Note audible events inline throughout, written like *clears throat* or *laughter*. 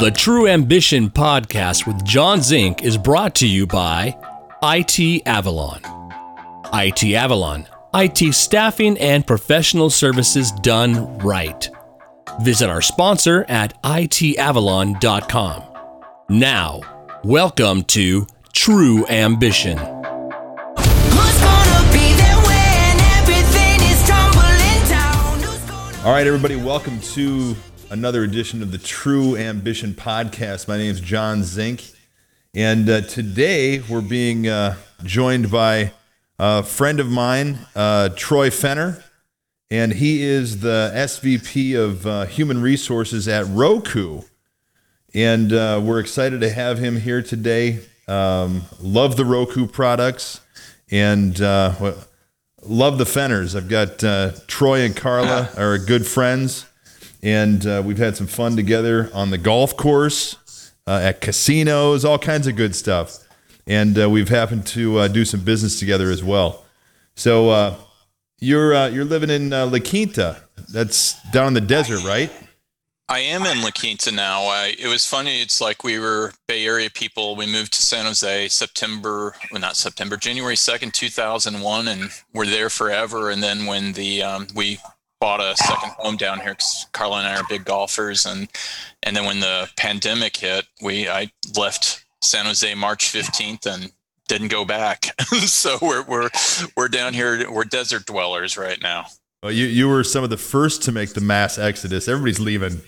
The True Ambition podcast with John Zink is brought to you by IT Avalon. IT Avalon, IT staffing and professional services done right. Visit our sponsor at itavalon.com. Now, welcome to True Ambition. All right, everybody, welcome to another edition of the True Ambition podcast. My name is John Zink, and uh, today we're being uh, joined by a friend of mine, uh, Troy Fenner, and he is the SVP of uh, Human Resources at Roku. And uh, we're excited to have him here today. Um, love the Roku products and uh, well, love the Fenners. I've got uh, Troy and Carla are good friends, and uh, we've had some fun together on the golf course, uh, at casinos, all kinds of good stuff. And uh, we've happened to uh, do some business together as well. So uh, you're uh, you're living in uh, La Quinta. That's down in the desert, right? I am in La Quinta now. I, it was funny. It's like we were Bay Area people. We moved to San Jose September, well, not September, January 2nd, 2001, and we're there forever. And then when the um, we bought a second home down here because Carla and I are big golfers, and and then when the pandemic hit, we I left San Jose March 15th and didn't go back. *laughs* so we're we're we're down here. We're desert dwellers right now. Well, you you were some of the first to make the mass exodus. Everybody's leaving.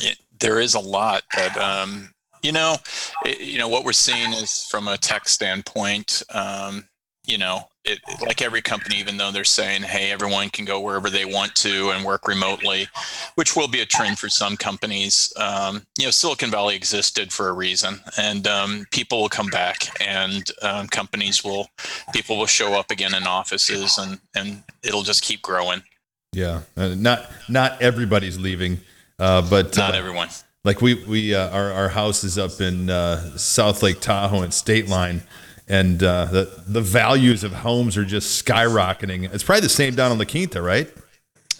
It, there is a lot but um, you know it, you know what we're seeing is from a tech standpoint um, you know it, like every company even though they're saying hey everyone can go wherever they want to and work remotely which will be a trend for some companies um, you know silicon valley existed for a reason and um, people will come back and um, companies will people will show up again in offices and and it'll just keep growing. Yeah, uh, not not everybody's leaving, uh, but not uh, everyone like we we uh, our our house is up in uh, South Lake Tahoe and State Line, and uh, the the values of homes are just skyrocketing. It's probably the same down in La Quinta, right?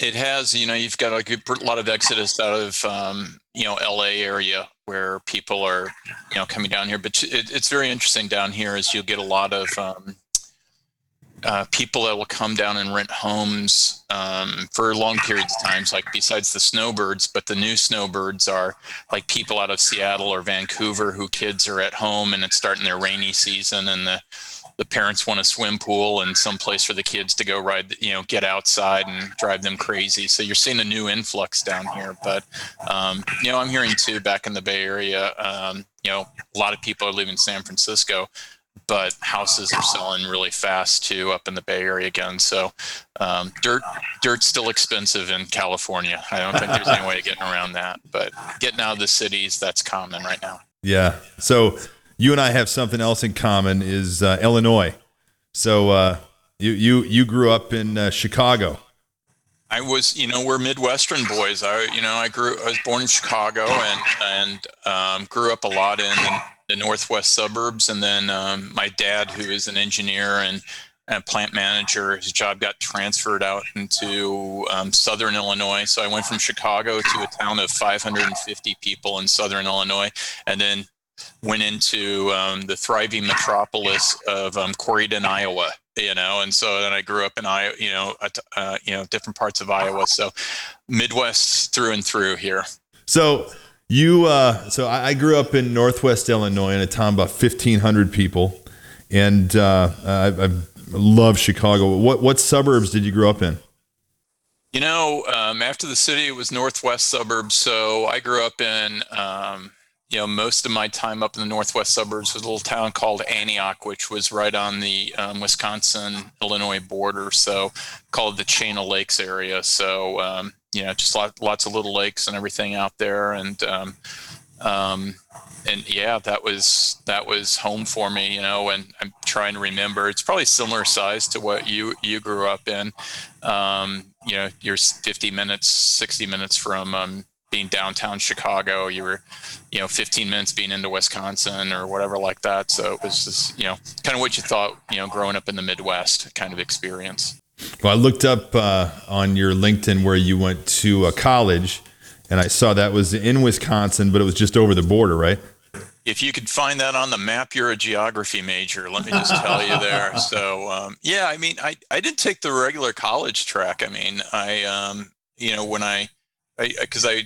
It has, you know, you've got a lot of exodus out of, um, you know, LA area where people are, you know, coming down here. But it, it's very interesting down here is you'll get a lot of um, uh, people that will come down and rent homes um, for long periods of times, like besides the snowbirds, but the new snowbirds are like people out of Seattle or Vancouver who kids are at home and it's starting their rainy season and the the parents want a swim pool and some place for the kids to go ride, you know, get outside and drive them crazy. So you're seeing a new influx down here. But, um, you know, I'm hearing too back in the Bay Area, um, you know, a lot of people are leaving San Francisco, but houses are selling really fast too up in the Bay Area again. So um, dirt, dirt's still expensive in California. I don't think there's any way of getting around that. But getting out of the cities, that's common right now. Yeah. So you and I have something else in common is uh, Illinois. So uh, you you you grew up in uh, Chicago. I was, you know, we're Midwestern boys. I, you know, I grew, I was born in Chicago and and um, grew up a lot in the northwest suburbs. And then um, my dad, who is an engineer and a plant manager, his job got transferred out into um, southern Illinois. So I went from Chicago to a town of 550 people in southern Illinois, and then went into um, the thriving metropolis of um, Corydon, Iowa. You know, and so then I grew up in Iowa, you know, uh, you know, different parts of Iowa. So Midwest through and through here. So you uh, so I, I grew up in Northwest Illinois in a town about fifteen hundred people, and uh, I, I love Chicago. What what suburbs did you grow up in? You know, um, after the city, it was northwest suburbs. So I grew up in, um, you know, most of my time up in the northwest suburbs was a little town called Antioch, which was right on the um, Wisconsin Illinois border. So called the Chain of Lakes area. So um, you know, just lot, lots of little lakes and everything out there, and um, um, and yeah, that was that was home for me, you know. And I'm trying to remember. It's probably similar size to what you you grew up in. Um, you know, you're 50 minutes, 60 minutes from um, being downtown Chicago. You were, you know, 15 minutes being into Wisconsin or whatever like that. So it was just, you know, kind of what you thought, you know, growing up in the Midwest kind of experience. Well, I looked up uh, on your LinkedIn where you went to uh, college, and I saw that was in Wisconsin, but it was just over the border, right? if you could find that on the map, you're a geography major. Let me just tell you there. *laughs* So um, yeah, I mean, I I didn't take the regular college track. I mean, I um, you know when I because I, I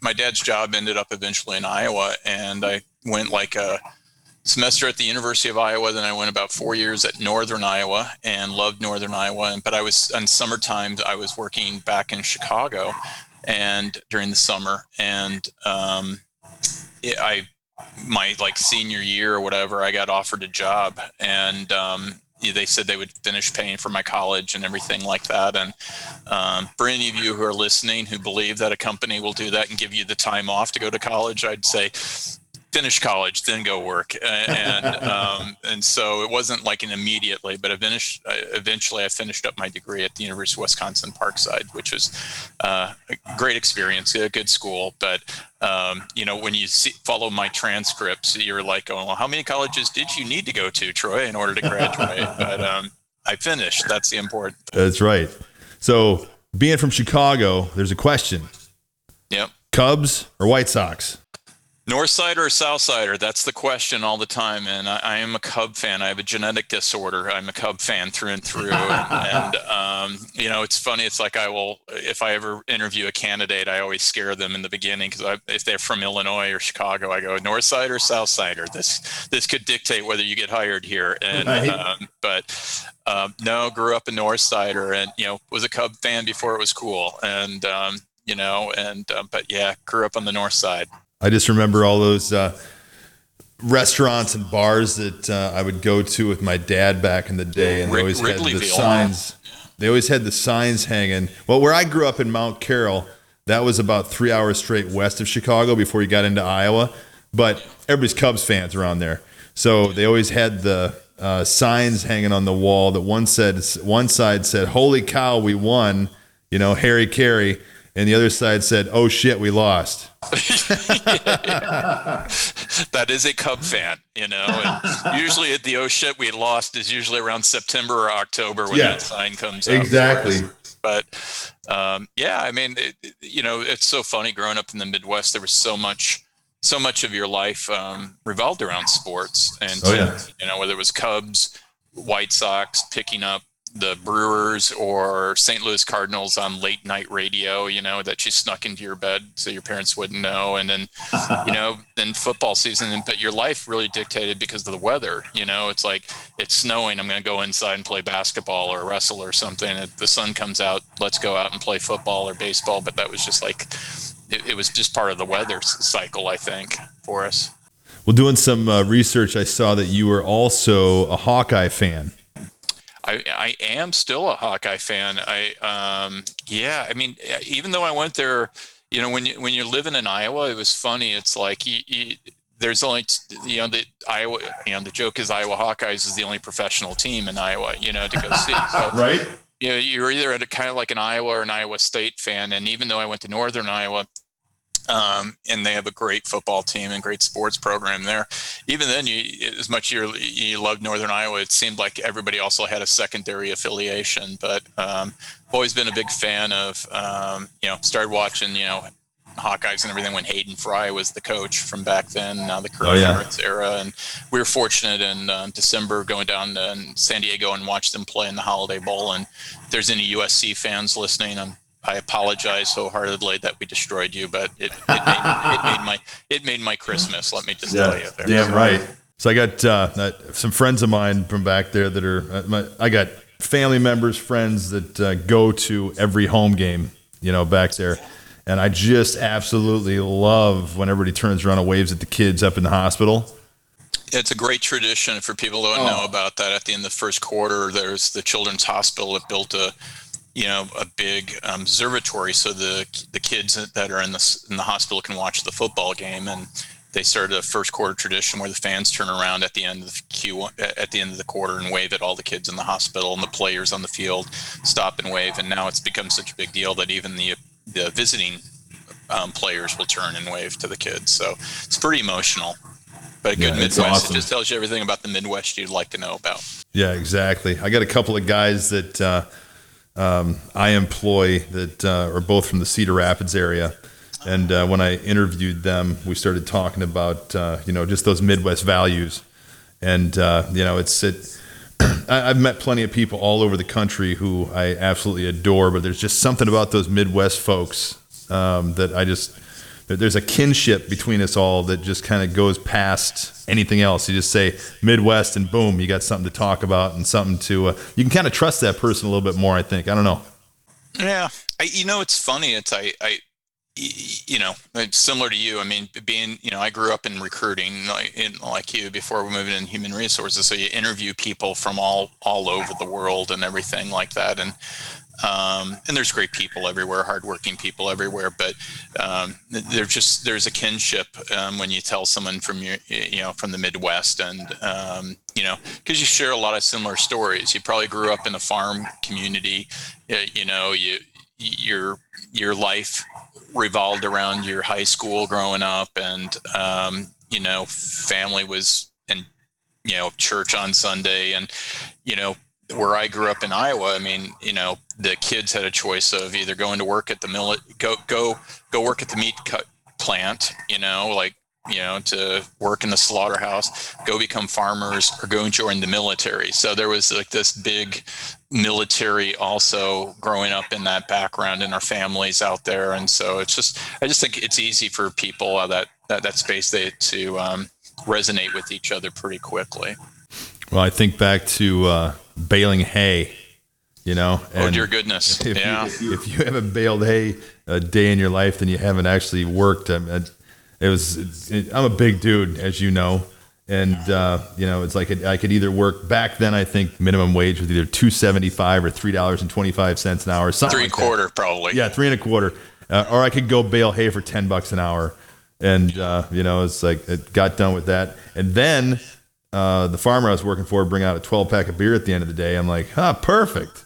my dad's job ended up eventually in Iowa, and I went like a semester at the University of Iowa. Then I went about four years at Northern Iowa and loved Northern Iowa. But I was in summertime. I was working back in Chicago, and during the summer, and um, it, I my like senior year or whatever, I got offered a job, and um, they said they would finish paying for my college and everything like that. And um, for any of you who are listening who believe that a company will do that and give you the time off to go to college, I'd say finish college, then go work. And *laughs* um, and so it wasn't like an immediately, but I finished, eventually I finished up my degree at the University of Wisconsin Parkside, which was uh, a great experience, a good school. But um, you know, when you see, follow my transcripts, you're like, oh, well, how many colleges did you need to go to, Troy, in order to graduate? *laughs* but um, I finished. That's the important. Thing. That's right. So being from Chicago, there's a question. Yep. Cubs or White Sox? North Sider or South Sider? That's the question all the time. And I, I, am a Cub fan. I have a genetic disorder. I'm a Cub fan through and through. and, and *laughs* um, you know, it's funny. It's like I will, if I ever interview a candidate, I always scare them in the beginning because if they're from Illinois or Chicago, I go North Sider or South Sider. This this could dictate whether you get hired here. And right. um, but um, no, grew up a North Sider and you know was a Cub fan before it was cool. And um, you know, and uh, but yeah, grew up on the North Side. I just remember all those uh, restaurants and bars that uh, I would go to with my dad back in the day, and they always had the signs. They always had the signs hanging. Well, where I grew up in Mount Carroll, that was about three hours straight west of Chicago before you got into Iowa. But everybody's Cubs fans around there, so they always had the uh, signs hanging on the wall. That one said, one side said, "Holy cow, we won!" You know, Harry Caray and the other side said, "Oh shit, we lost." *laughs* that is a Cub fan, you know. And usually, at the "Oh shit, we lost" is usually around September or October when yeah, that sign comes out. Exactly. But um, yeah, I mean, it, you know, it's so funny growing up in the Midwest. There was so much, so much of your life um, revolved around sports, and oh, yeah. you know, whether it was Cubs, White Sox, picking up the Brewers or St. Louis Cardinals on late night radio, you know, that you snuck into your bed so your parents wouldn't know. And then, you know, *laughs* then football season, but your life really dictated because of the weather. You know, it's like it's snowing. I'm going to go inside and play basketball or wrestle or something. If the sun comes out, let's go out and play football or baseball. But that was just like, it, it was just part of the weather cycle, I think, for us. Well, doing some uh, research, I saw that you were also a Hawkeye fan. I, I am still a Hawkeye fan. I um, yeah, I mean, even though I went there, you know, when you when you're living in Iowa, it was funny. It's like you, you, there's only you know the Iowa you know the joke is Iowa Hawkeyes is the only professional team in Iowa you know to go see *laughs* so, right you know you're either at a kind of like an Iowa or an Iowa State fan and even though I went to Northern Iowa um, and they have a great football team and great sports program there. Even then, you as much you you loved Northern Iowa, it seemed like everybody also had a secondary affiliation. But um, always been a big fan of um, you know started watching you know Hawkeyes and everything when Hayden Fry was the coach from back then. Now the current oh, yeah. era, and we were fortunate in um, December going down to San Diego and watch them play in the Holiday Bowl. And if there's any USC fans listening, I'm I apologize wholeheartedly that we destroyed you, but it, it, made, it made, my it made my Christmas. Let me just yeah, tell you. There. Damn so, right. So I got uh, some friends of mine from back there that are. Uh, my, I got family members, friends that uh, go to every home game. You know, back there, and I just absolutely love when everybody turns around and waves at the kids up in the hospital. It's a great tradition for people who don't oh. know about that. At the end of the first quarter, there's the Children's Hospital that built a you know a big um, observatory so the the kids that are in the in the hospital can watch the football game. And they started a first quarter tradition where the fans turn around at the end of the Q at the end of the quarter and wave at all the kids in the hospital and the players on the field stop and wave. And now it's become such a big deal that even the the visiting um, players will turn and wave to the kids. So it's pretty emotional. But a good yeah, Midwest awesome. it just tells you everything about the Midwest you'd like to know about. Yeah exactly. I got a couple of guys that uh, um, I employ that uh, are both from the Cedar Rapids area. And uh, when I interviewed them, we started talking about uh, you know just those Midwest values, and uh, you know it's it. *clears throat* I- I've met plenty of people all over the country who I absolutely adore, but there's just something about those Midwest folks um, that I just there's a kinship between us all that just kind of goes past anything else. You just say Midwest, and boom, you got something to talk about and something to. Uh, you can kind of trust that person a little bit more. I think. I don't know. Yeah, I, you know, it's funny. It's I, you know, similar to you. I mean, being, you know, I grew up in recruiting, like, in, like you, before we moved in human resources. So you interview people from all all over the world and everything like that, and um, and there's great people everywhere, hardworking people everywhere. But um, there's just there's a kinship um, when you tell someone from your, you know, from the Midwest, and um, you know, because you share a lot of similar stories. You probably grew up in a farm community. You know, you your your life revolved around your high school growing up, and um, you know, family was and you know church on Sunday, and you know where I grew up in Iowa, I mean, you know, the kids had a choice of either going to work at the mill, go go go work at the meat cut plant, you know, like you know, to work in the slaughterhouse, go become farmers, or go and join the military. So there was like this big military also growing up in that background in our families out there, and so it's just I just think it's easy for people uh, that that that space they to um, resonate with each other pretty quickly. Well, I think back to uh, baling hay. You know, oh dear goodness, if, yeah. you, if, you, if you haven't baled hay a day in your life, then you haven't actually worked. I mean, it was. It, I'm a big dude, as you know, and uh, you know, it's like I could either work back then. I think minimum wage was either two seventy five or three dollars and twenty five cents an hour, something three like and that. quarter probably. Yeah, three and a quarter, uh, or I could go bale hay for ten bucks an hour, and uh, you know, it's like it got done with that, and then uh, the farmer I was working for bring out a twelve pack of beer at the end of the day. I'm like, ah, perfect.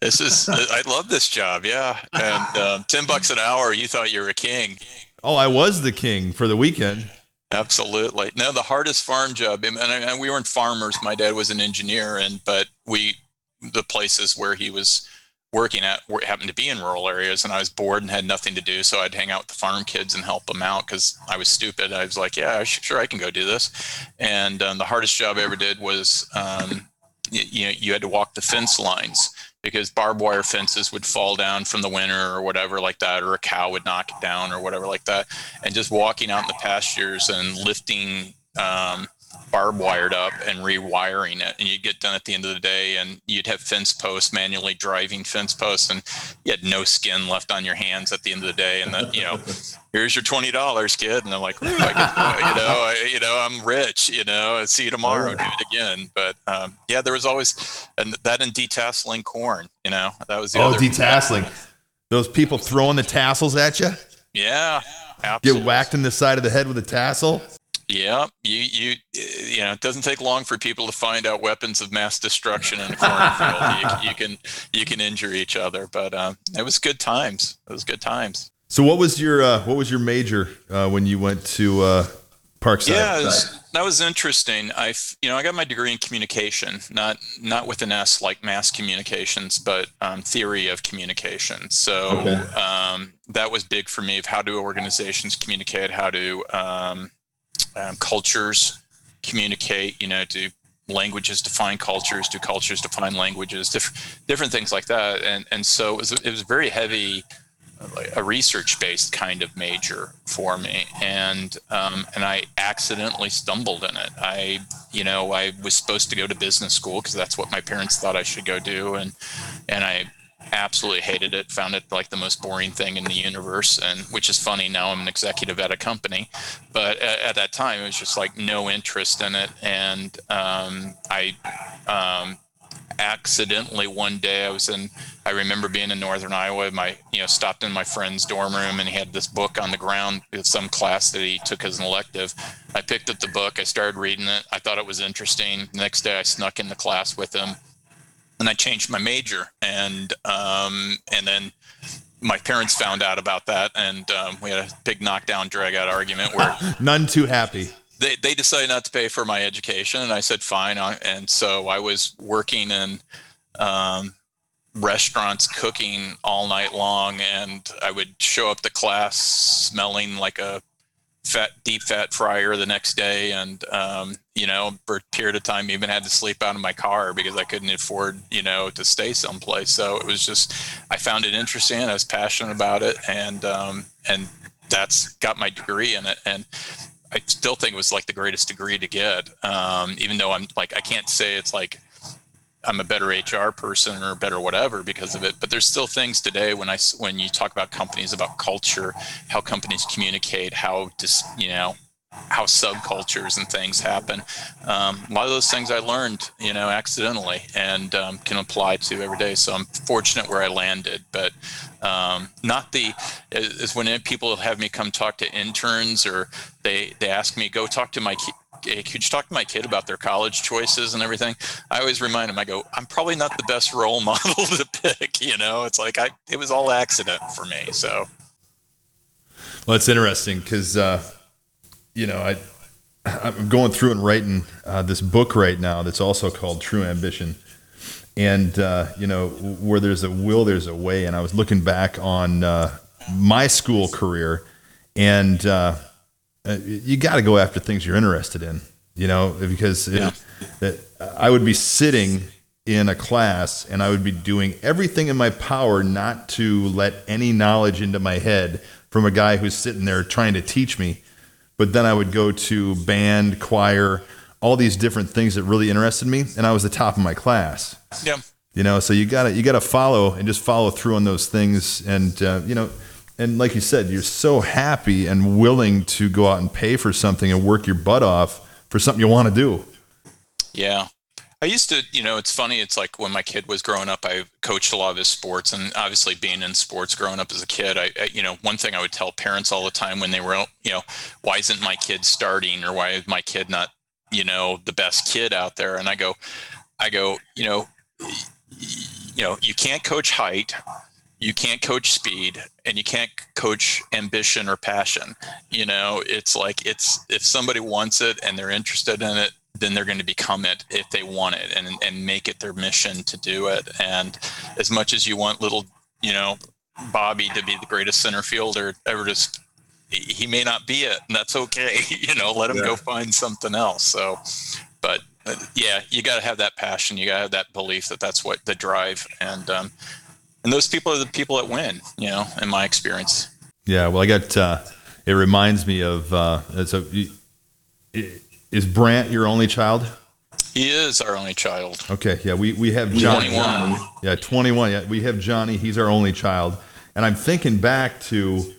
This is I love this job, yeah. And um, ten bucks an hour, you thought you were a king. Oh, I was the king for the weekend. Absolutely. No, the hardest farm job, and, and we weren't farmers. My dad was an engineer, and but we, the places where he was working at happened to be in rural areas, and I was bored and had nothing to do, so I'd hang out with the farm kids and help them out because I was stupid. I was like, yeah, sure, I can go do this. And um, the hardest job I ever did was, um, you, you know, you had to walk the fence lines because barbed wire fences would fall down from the winter or whatever like that, or a cow would knock it down or whatever like that. And just walking out in the pastures and lifting um, barbed wired up and rewiring it. And you'd get done at the end of the day and you'd have fence posts, manually driving fence posts, and you had no skin left on your hands at the end of the day. And then, you know, *laughs* here's your twenty dollars, kid. And I'm like, "Ooh, I could, you know, I, you know, I'm rich. You know, see you tomorrow. Do it again. But um, yeah, there was always and that and detasseling corn. You know, that was the Oh, other. detasseling. Those people throwing the tassels at you. yeah, Get whacked in the side of the head with a tassel. Yeah, you you you know, it doesn't take long for people to find out weapons of mass destruction in *laughs* a cornfield. you, you can you can injure each other, but um, it was good times. It was good times. So, what was your uh, what was your major uh, when you went to uh, Parkside? Yeah, was, that was interesting. I, f- you know, I got my degree in communication, not not with an S like mass communications, but um, theory of communication. So Okay. um, that was big for me of how do organizations communicate, how do um, um, cultures communicate. You know, do languages define cultures? Do cultures define languages? Diff- different things like that. And and so it was it was very heavy a research based kind of major for me and um, and I accidentally stumbled in it I you know I was supposed to go to business school because that's what my parents thought I should go do and and I absolutely hated it found it like the most boring thing in the universe and which is funny now I'm an executive at a company but at, at that time it was just like no interest in it and um, I um, accidentally one day I was in I remember being in northern Iowa my you know stopped in my friend's dorm room and he had this book on the ground with some class that he took as an elective. I picked up the book I started reading it I thought it was interesting the next day I snuck in the class with him and I changed my major and um, and then my parents found out about that and um, we had a big knockdown drag out argument where *laughs* None too happy. they, they decided not to pay for my education and i said fine and so i was working in um, restaurants cooking all night long, and I would show up to class smelling like a fat, deep fat fryer the next day, and um, you know, for a period of time, even had to sleep out of my car because I couldn't afford, you know, to stay someplace. So it was just, I found it interesting. I was passionate about it, and um, and that's got my degree in it, and I still think it was like the greatest degree to get. Um, even though I'm like, I can't say it's like I'm a better HR person or better whatever because of it. But there's still things today when I when you talk about companies about culture, how companies communicate, how just you know how subcultures and things happen. Um, a lot of those things I learned, you know, accidentally and um, can apply to every day. So I'm fortunate where I landed, but um, not the is when people have me come talk to interns or they they ask me go talk to my could you talk to my kid about their college choices and everything? I always remind them, I go, I'm probably not the best role *laughs* model to pick. You know, it's like I, it was all accident for me. So Well, it's interesting because uh, you know I I'm going through and writing uh, this book right now that's also called True Ambition, and uh, you know where there's a will, there's a way. And I was looking back on uh, my school career, and uh, uh, you got to go after things you're interested in, you know, because it, Yeah. that I would be sitting in a class and I would be doing everything in my power not to let any knowledge into my head from a guy who's sitting there trying to teach me. But then I would go to band, choir, all these different things that really interested me, and I was the top of my class. yeah, You know, so you gotta you gotta follow and just follow through on those things, and uh, you know, and like you said, you're so happy and willing to go out and pay for something and work your butt off for something you want to do. Yeah. I used to, you know, it's funny. It's like when my kid was growing up, I coached a lot of his sports, and obviously being in sports growing up as a kid, I, I, you know, one thing I would tell parents all the time when they were, you know, why isn't my kid starting, or why is my kid not, you know, the best kid out there? And I go, I go, you know, you know, you can't coach height, you can't coach speed, and you can't coach ambition or passion. You know, it's like it's if somebody wants it and they're interested in it, then they're going to become it if they want it and and make it their mission to do it. And as much as you want little, you know, Bobby to be the greatest center fielder ever just he may not be it and that's okay *laughs* you know let him go find something else so but uh, yeah you got to have that passion you got to have that belief that that's what the drive and um and those people are the people that win you know in my experience Yeah, well, I got. Uh, it reminds me of. Uh, so, you- is Brant your only child? he is our only child Okay, yeah, we we have Johnny. 21 Yeah, 21. Yeah, we have Johnny. He's our only child. And I'm thinking back to,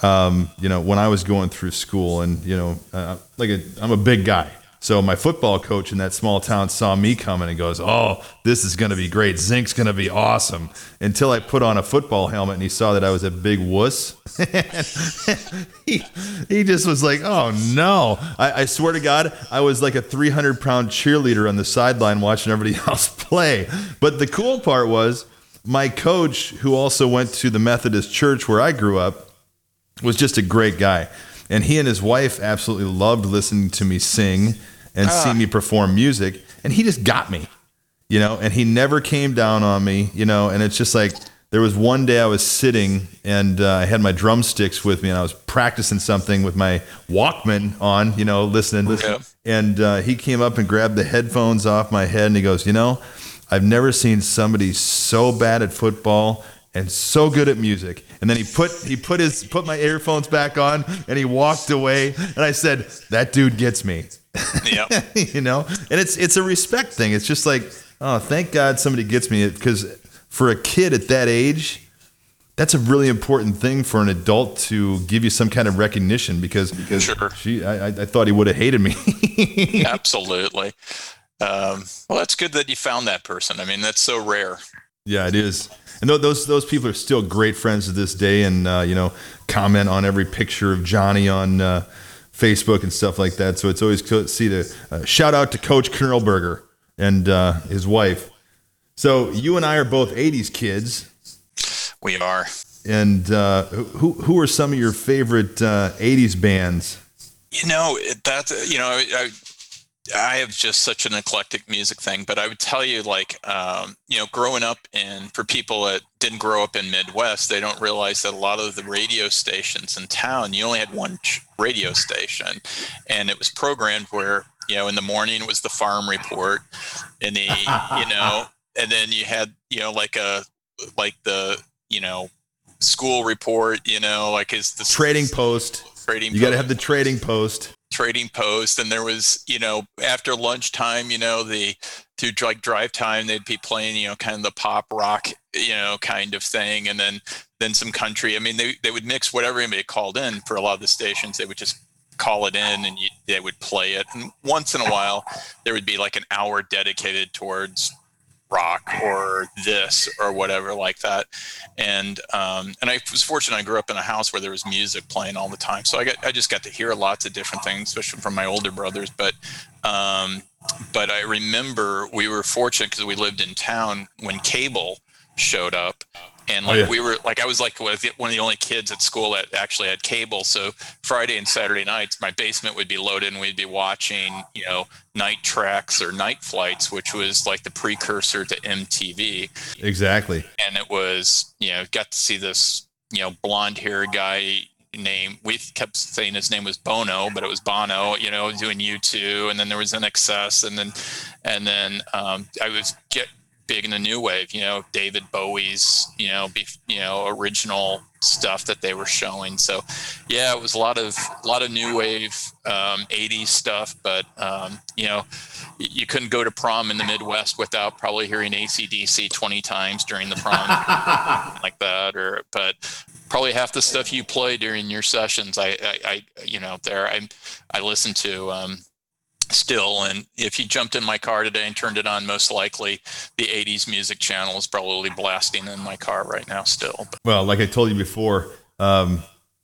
um, you know, when I was going through school, and you know, uh, like a, I'm a big guy. So my football coach in that small town saw me coming and goes, "Oh, this is going to be great. Zink's going to be awesome." Until I put on a football helmet and he saw that I was a big wuss. *laughs* he, he just was like, "Oh no!" I, I swear to God, I was like a 300 pound cheerleader on the sideline watching everybody *laughs* else play. But the cool part was my coach, who also went to the Methodist church where I grew up, was just a great guy. And he and his wife absolutely loved listening to me sing and see me perform music. And he just got me, you know, and he never came down on me, you know. And it's just like there was one day I was sitting and uh, I had my drumsticks with me and I was practicing something with my Walkman on, you know, listening. listening. And uh, he came up and grabbed the headphones off my head and he goes, You know, I've never seen somebody so bad at football and so good at music. And then he put he put his put my earphones back on and he walked away. And I said, "That dude gets me," *laughs* yeah *laughs* you know. And it's it's a respect thing. It's just like, oh, thank God somebody gets me because for a kid at that age. That's a really important thing for an adult to give you some kind of recognition because because Sure. she I, I I thought he would have hated me. *laughs* absolutely um well that's good that you found that person i mean that's so rare Yeah, it is. And tho- those those people are still great friends to this day, and uh, you know, comment on every picture of Johnny on uh, Facebook and stuff like that. So it's always cool to see the uh, shout out to Coach Knurlberger and uh, his wife. So you and I are both '80s kids, we are and uh, who who are some of your favorite uh, '80s bands? You know that. You know, I, I have just such an eclectic music thing, but I would tell you, like, um, you know, growing up in for people that didn't grow up in Midwest, they don't realize that a lot of the radio stations in town, you only had one radio station, and it was programmed where, you know, in the morning was the farm report, and the, you *laughs* know, and then you had, you know, like a, like the, you know, school report, you know, like is the Trading post. trading. You got to have the trading post. Trading post and there was you know after lunchtime you know the through like drive time they'd be playing you know kind of the pop rock you know kind of thing and then then some country. I mean they, they would mix whatever anybody called in for a lot of the stations. They would just call it in and you, they would play it. And once in a while there would be like an hour dedicated towards rock or this or whatever like that. And um, and I was fortunate I grew up in a house where there was music playing all the time. So I got I just got to hear lots of different things especially from my older brothers. But um, but I remember we were fortunate because we lived in town when cable showed up and like yeah. we were like I was like one of the one of the only kids at school that actually had cable. So Friday and Saturday nights my basement would be loaded and we'd be watching you know night tracks or night flights which was like the precursor to MTV Exactly. and it was you know got to see this you know blonde haired guy name. We kept saying his name was Bono but it was Bono you know doing U2 and then there was INXS and then and then um, I was get big in the new wave you know David Bowie's you know be, you know original stuff that they were showing. So yeah it was a lot of a lot of new wave um, 80s stuff but um, you know you couldn't go to prom in the Midwest without probably hearing ACDC 20 times during the prom *laughs* like that or but probably half the stuff you play during your sessions I I, I you know there I I listen to um still and if you jumped in my car today and turned it on most likely the 80s music channel is probably blasting in my car right now still but Well, like I told you before, um,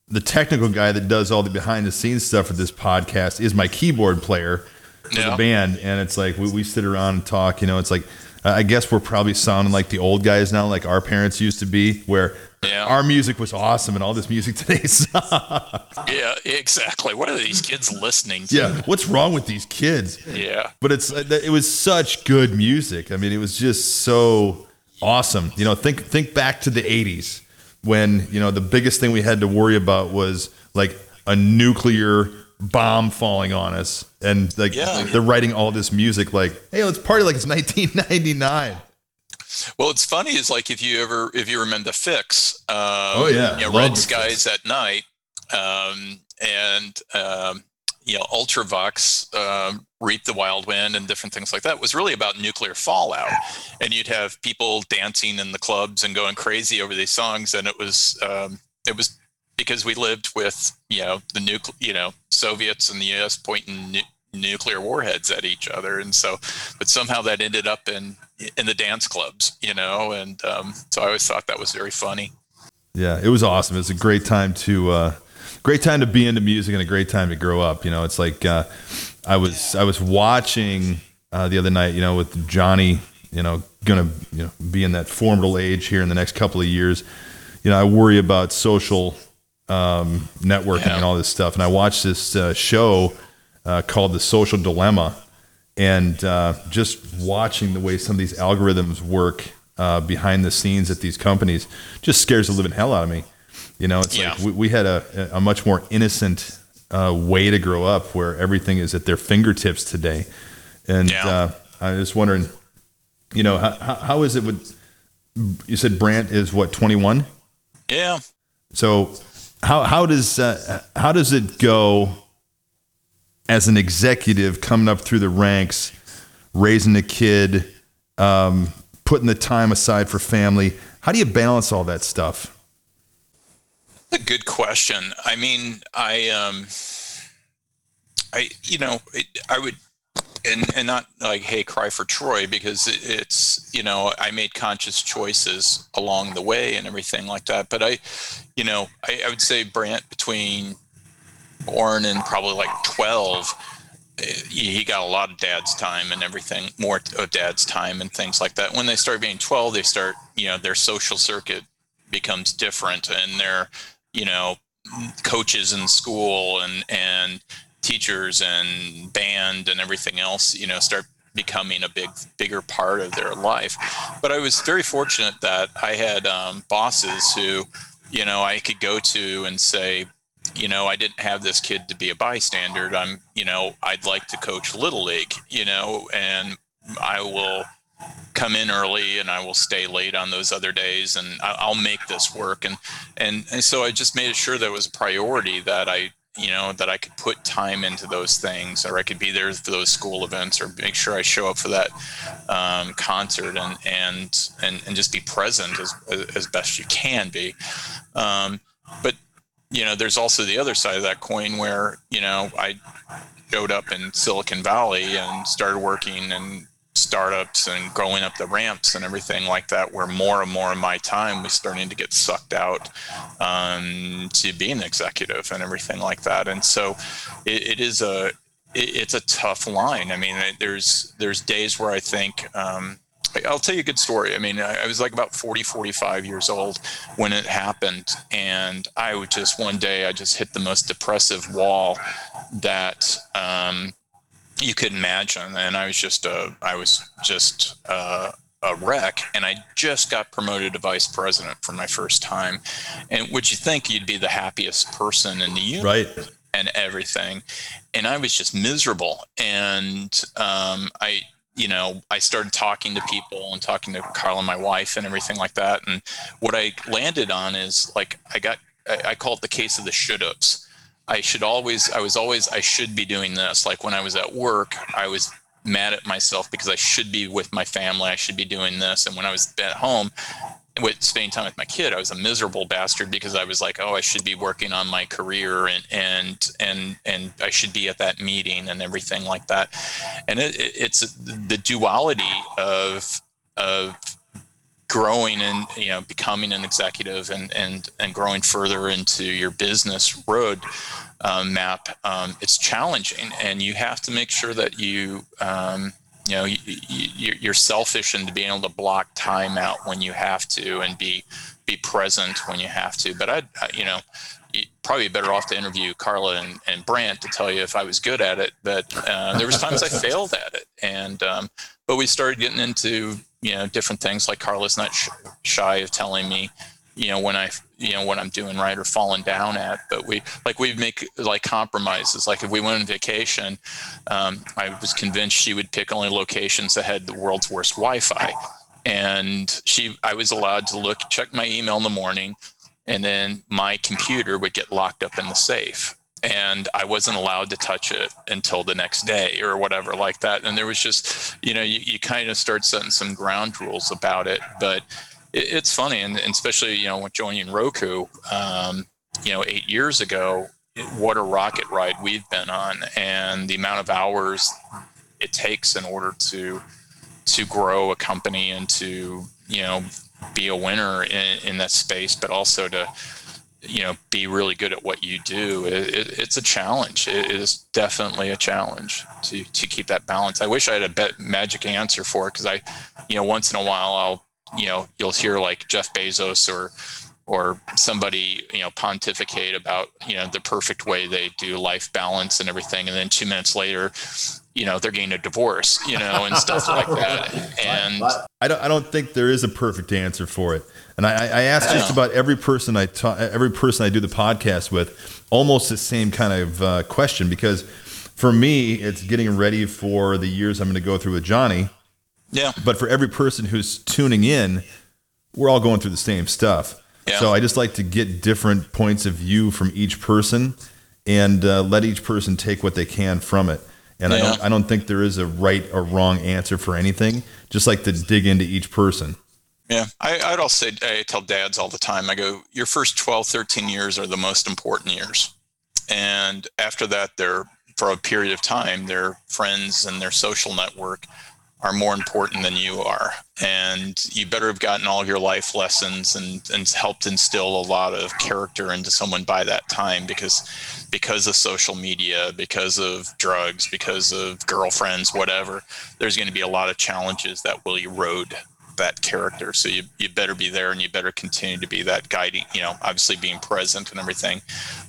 the technical guy that does all the behind the scenes stuff for this podcast is my keyboard player for the band. And it's like we, we sit around and talk, you know, it's like, I guess we're probably sounding like the old guys now, like our parents used to be, where Yeah. our music was awesome and all this music *laughs* today sucks. yeah exactly what are these kids listening to yeah. What's wrong with these kids? yeah but it's uh, it was such good music. I mean, it was just so awesome. You know, think think back to the '80s when you know the biggest thing we had to worry about was like a nuclear bomb falling on us, and like Yeah. they're writing all this music like, hey, let's party like it's 1999. Well, it's funny is like if you ever if you remember the Fixx, um, Oh, yeah. you know, Red Skies at Night, um, and um, you know Ultravox, um, Reap the Wild Wind, and different things like that was really about nuclear fallout, and you'd have people dancing in the clubs and going crazy over these songs, and it was um, it was because we lived with you know the nuclear you know Soviets and the U.S. pointing nu- nuclear warheads at each other, and so but somehow that ended up in in the dance clubs, you know, and um, so I always thought that was very funny. Yeah, it was awesome. It was a great time to uh, great time to be into music and a great time to grow up. You know, it's like uh, I was I was watching uh, the other night. You know, with Johnny. You know, gonna you know be in that formidable age here in the next couple of years. You know, I worry about social um, networking Yeah. and all this stuff. And I watched this uh, show uh, called The Social Dilemma, and uh, just watching the way some of these algorithms work uh, behind the scenes at these companies just scares the living hell out of me. You know, it's like we, we had a, a much more innocent uh, way to grow up where everything is at their fingertips today. And Yeah. uh, I was wondering, you know, how, how, how is it with, you said Brant is what, 21? Yeah. So how how does uh, how does it go as an executive coming up through the ranks, raising a kid, um, putting the time aside for family? How do you balance all that stuff? A good question. I mean, I um, I you know, it, I would, and and not like hey, cry for Troy because it's you know I made conscious choices along the way and everything like that. But I, you know, I, I would say Brant between Orrin and probably like twelve. eh, He he got a lot of dad's time and everything, more of dad's time and things like that. When they start being 12, they start, you know, their social circuit becomes different and their you know coaches in school and and teachers and band and everything else, you know, start becoming a big bigger part of their life. But I was very fortunate that I had um, bosses who, you know, I could go to and say, you know, I didn't have this kid to be a bystander. I'm, you know, I'd like to coach little league, you know, and I will come in early and I will stay late on those other days and I'll make this work. And, and, and so I just made sure that was a priority that I, you know, that I could put time into those things or I could be there for those school events or make sure I show up for that um, concert and, and, and, and just be present as, as best you can be. Um, but, you know, there's also the other side of that coin where, you know, I showed up in Silicon Valley and started working in startups and going up the ramps and everything like that, where more and more of my time was starting to get sucked out um, to be an executive and everything like that. And so it, it is a it, it's a tough line. I mean, there's there's days where I think. Um, I'll tell you a good story. I mean, I, I was like about 40, 45 years old when it happened. And I would just, one day, I just hit the most depressive wall that um, you could imagine. And I was just a, I was just a, a wreck. And I just got promoted to vice president for my first time. And would you think you'd be the happiest person in the universe? Right. and everything. And I was just miserable. And um, I, you know, I started talking to people and talking to Carla, and my wife, and everything like that. And what I landed on is like, I got, I, I call it the case of the should ups. I should always, I was always, I should be doing this. Like when I was at work, I was mad at myself because I should be with my family. I should be doing this. And when I was at home, with spending time with my kid, I was a miserable bastard because I was like, oh, I should be working on my career and and and and I should be at that meeting and everything like that. And it, it, it's the duality of of growing and you know becoming an executive and and and growing further into your business road um, map. Um, it's challenging, and you have to make sure that you. Um, you know, you, you, you're selfish into being able to block time out when you have to, and be be present when you have to. But I, you know, probably better off to interview Carla and, and Brant to tell you if I was good at it. But uh, there was times I *laughs* failed at it, and um, but we started getting into you know different things. Like Carla's not sh- shy of telling me, you know, when I you know what I'm doing right or falling down at. But we like we make like compromises. Like if we went on vacation, um, I was convinced she would pick only locations that had the world's worst Wi-Fi, and she I was allowed to look check my email in the morning, and then my computer would get locked up in the safe. And I wasn't allowed to touch it until the next day or whatever like that. And there was just, you know, you, you kind of start setting some ground rules about it. But it, it's funny, and, and especially, you know, with joining Roku, um, you know, eight years ago, what a rocket ride we've been on, and the amount of hours it takes in order to to grow a company and to you know be a winner in, in that space, but also to you know be really good at what you do. It, it, it's a challenge. It is definitely a challenge to to keep that balance. I wish I had a bet magic answer for it because I, you know, once in a while I'll you know you'll hear like Jeff Bezos or or somebody you know pontificate about you know the perfect way they do life balance and everything and then two minutes later you know they're getting a divorce you know and stuff like *laughs* that and I don't, I don't think there is a perfect answer for it. And I, I ask just about every person I talk, every person I do the podcast with, almost the same kind of uh, question because for me, it's getting ready for the years I'm going to go through with Johnny. yeah But for every person who's tuning in, we're all going through the same stuff. Yeah. So I just like to get different points of view from each person and uh, let each person take what they can from it. And I don't I don't think there is a right or wrong answer for anything. Just like to dig into each person. Yeah, I, I'd also say, I tell dads all the time, I go, your first 12, 13 years are the most important years. And after that, they're, for a period of time, their friends and their social network are more important than you are. And you better have gotten all your life lessons and, and helped instill a lot of character into someone by that time because because of social media, because of drugs, because of girlfriends, whatever, there's going to be a lot of challenges that will erode that character. So you, you better be there and you better continue to be that guiding, you know, obviously being present and everything.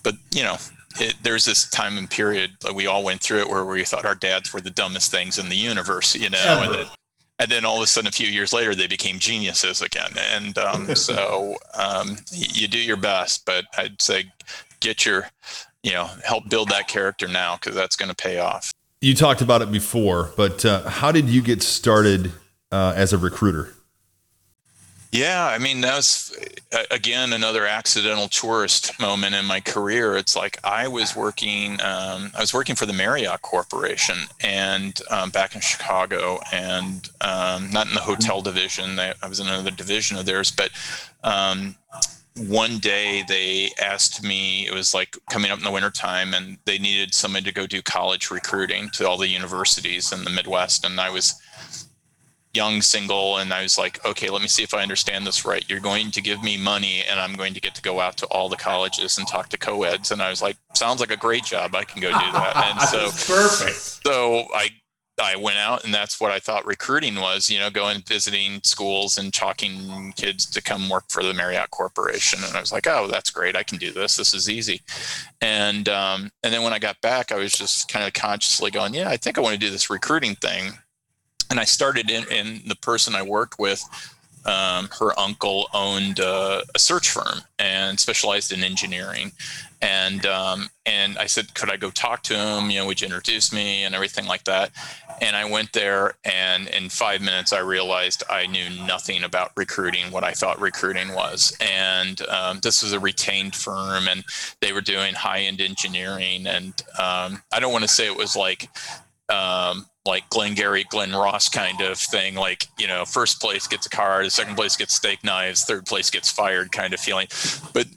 But, you know, it, there's this time and period like we all went through it where we thought our dads were the dumbest things in the universe, you know, and then, and then all of a sudden, a few years later, they became geniuses again. And um, *laughs* so um, you do your best, but I'd say get your, you know, help build that character now because that's going to pay off. You talked about it before, but uh, how did you get started uh, as a recruiter? Yeah, I mean that was again another accidental tourist moment in my career. It's like I was working, um, I was working for the Marriott Corporation and um, back in Chicago, and um, not in the hotel division. I was in another division of theirs, but um, one day they asked me it was like coming up in the wintertime and they needed somebody to go do college recruiting to all the universities in the midwest and i was young single and i was like okay let me see if i understand this right you're going to give me money and i'm going to get to go out to all the colleges and talk to co-eds and i was like sounds like a great job i can go do that *laughs* and so perfect so i I went out and that's what I thought recruiting was, you know, going visiting schools and talking kids to come work for the Marriott Corporation. And I was like, oh, that's great. I can do this. This is easy. And um, and then when I got back, I was just kind of consciously going, yeah, I think I want to do this recruiting thing and I started in, in the person I worked with. Um, her uncle owned uh, a search firm and specialized in engineering, and um, and I said, could I go talk to him? You know, would you introduce me and everything like that? And I went there, and in five minutes, I realized I knew nothing about recruiting, what I thought recruiting was. And um, this was a retained firm, and they were doing high end engineering. And um, I don't want to say it was like um, like Glengarry, Glen Ross kind of thing. Like, you know, first place gets a car, the second place gets steak knives, third place gets fired kind of feeling. But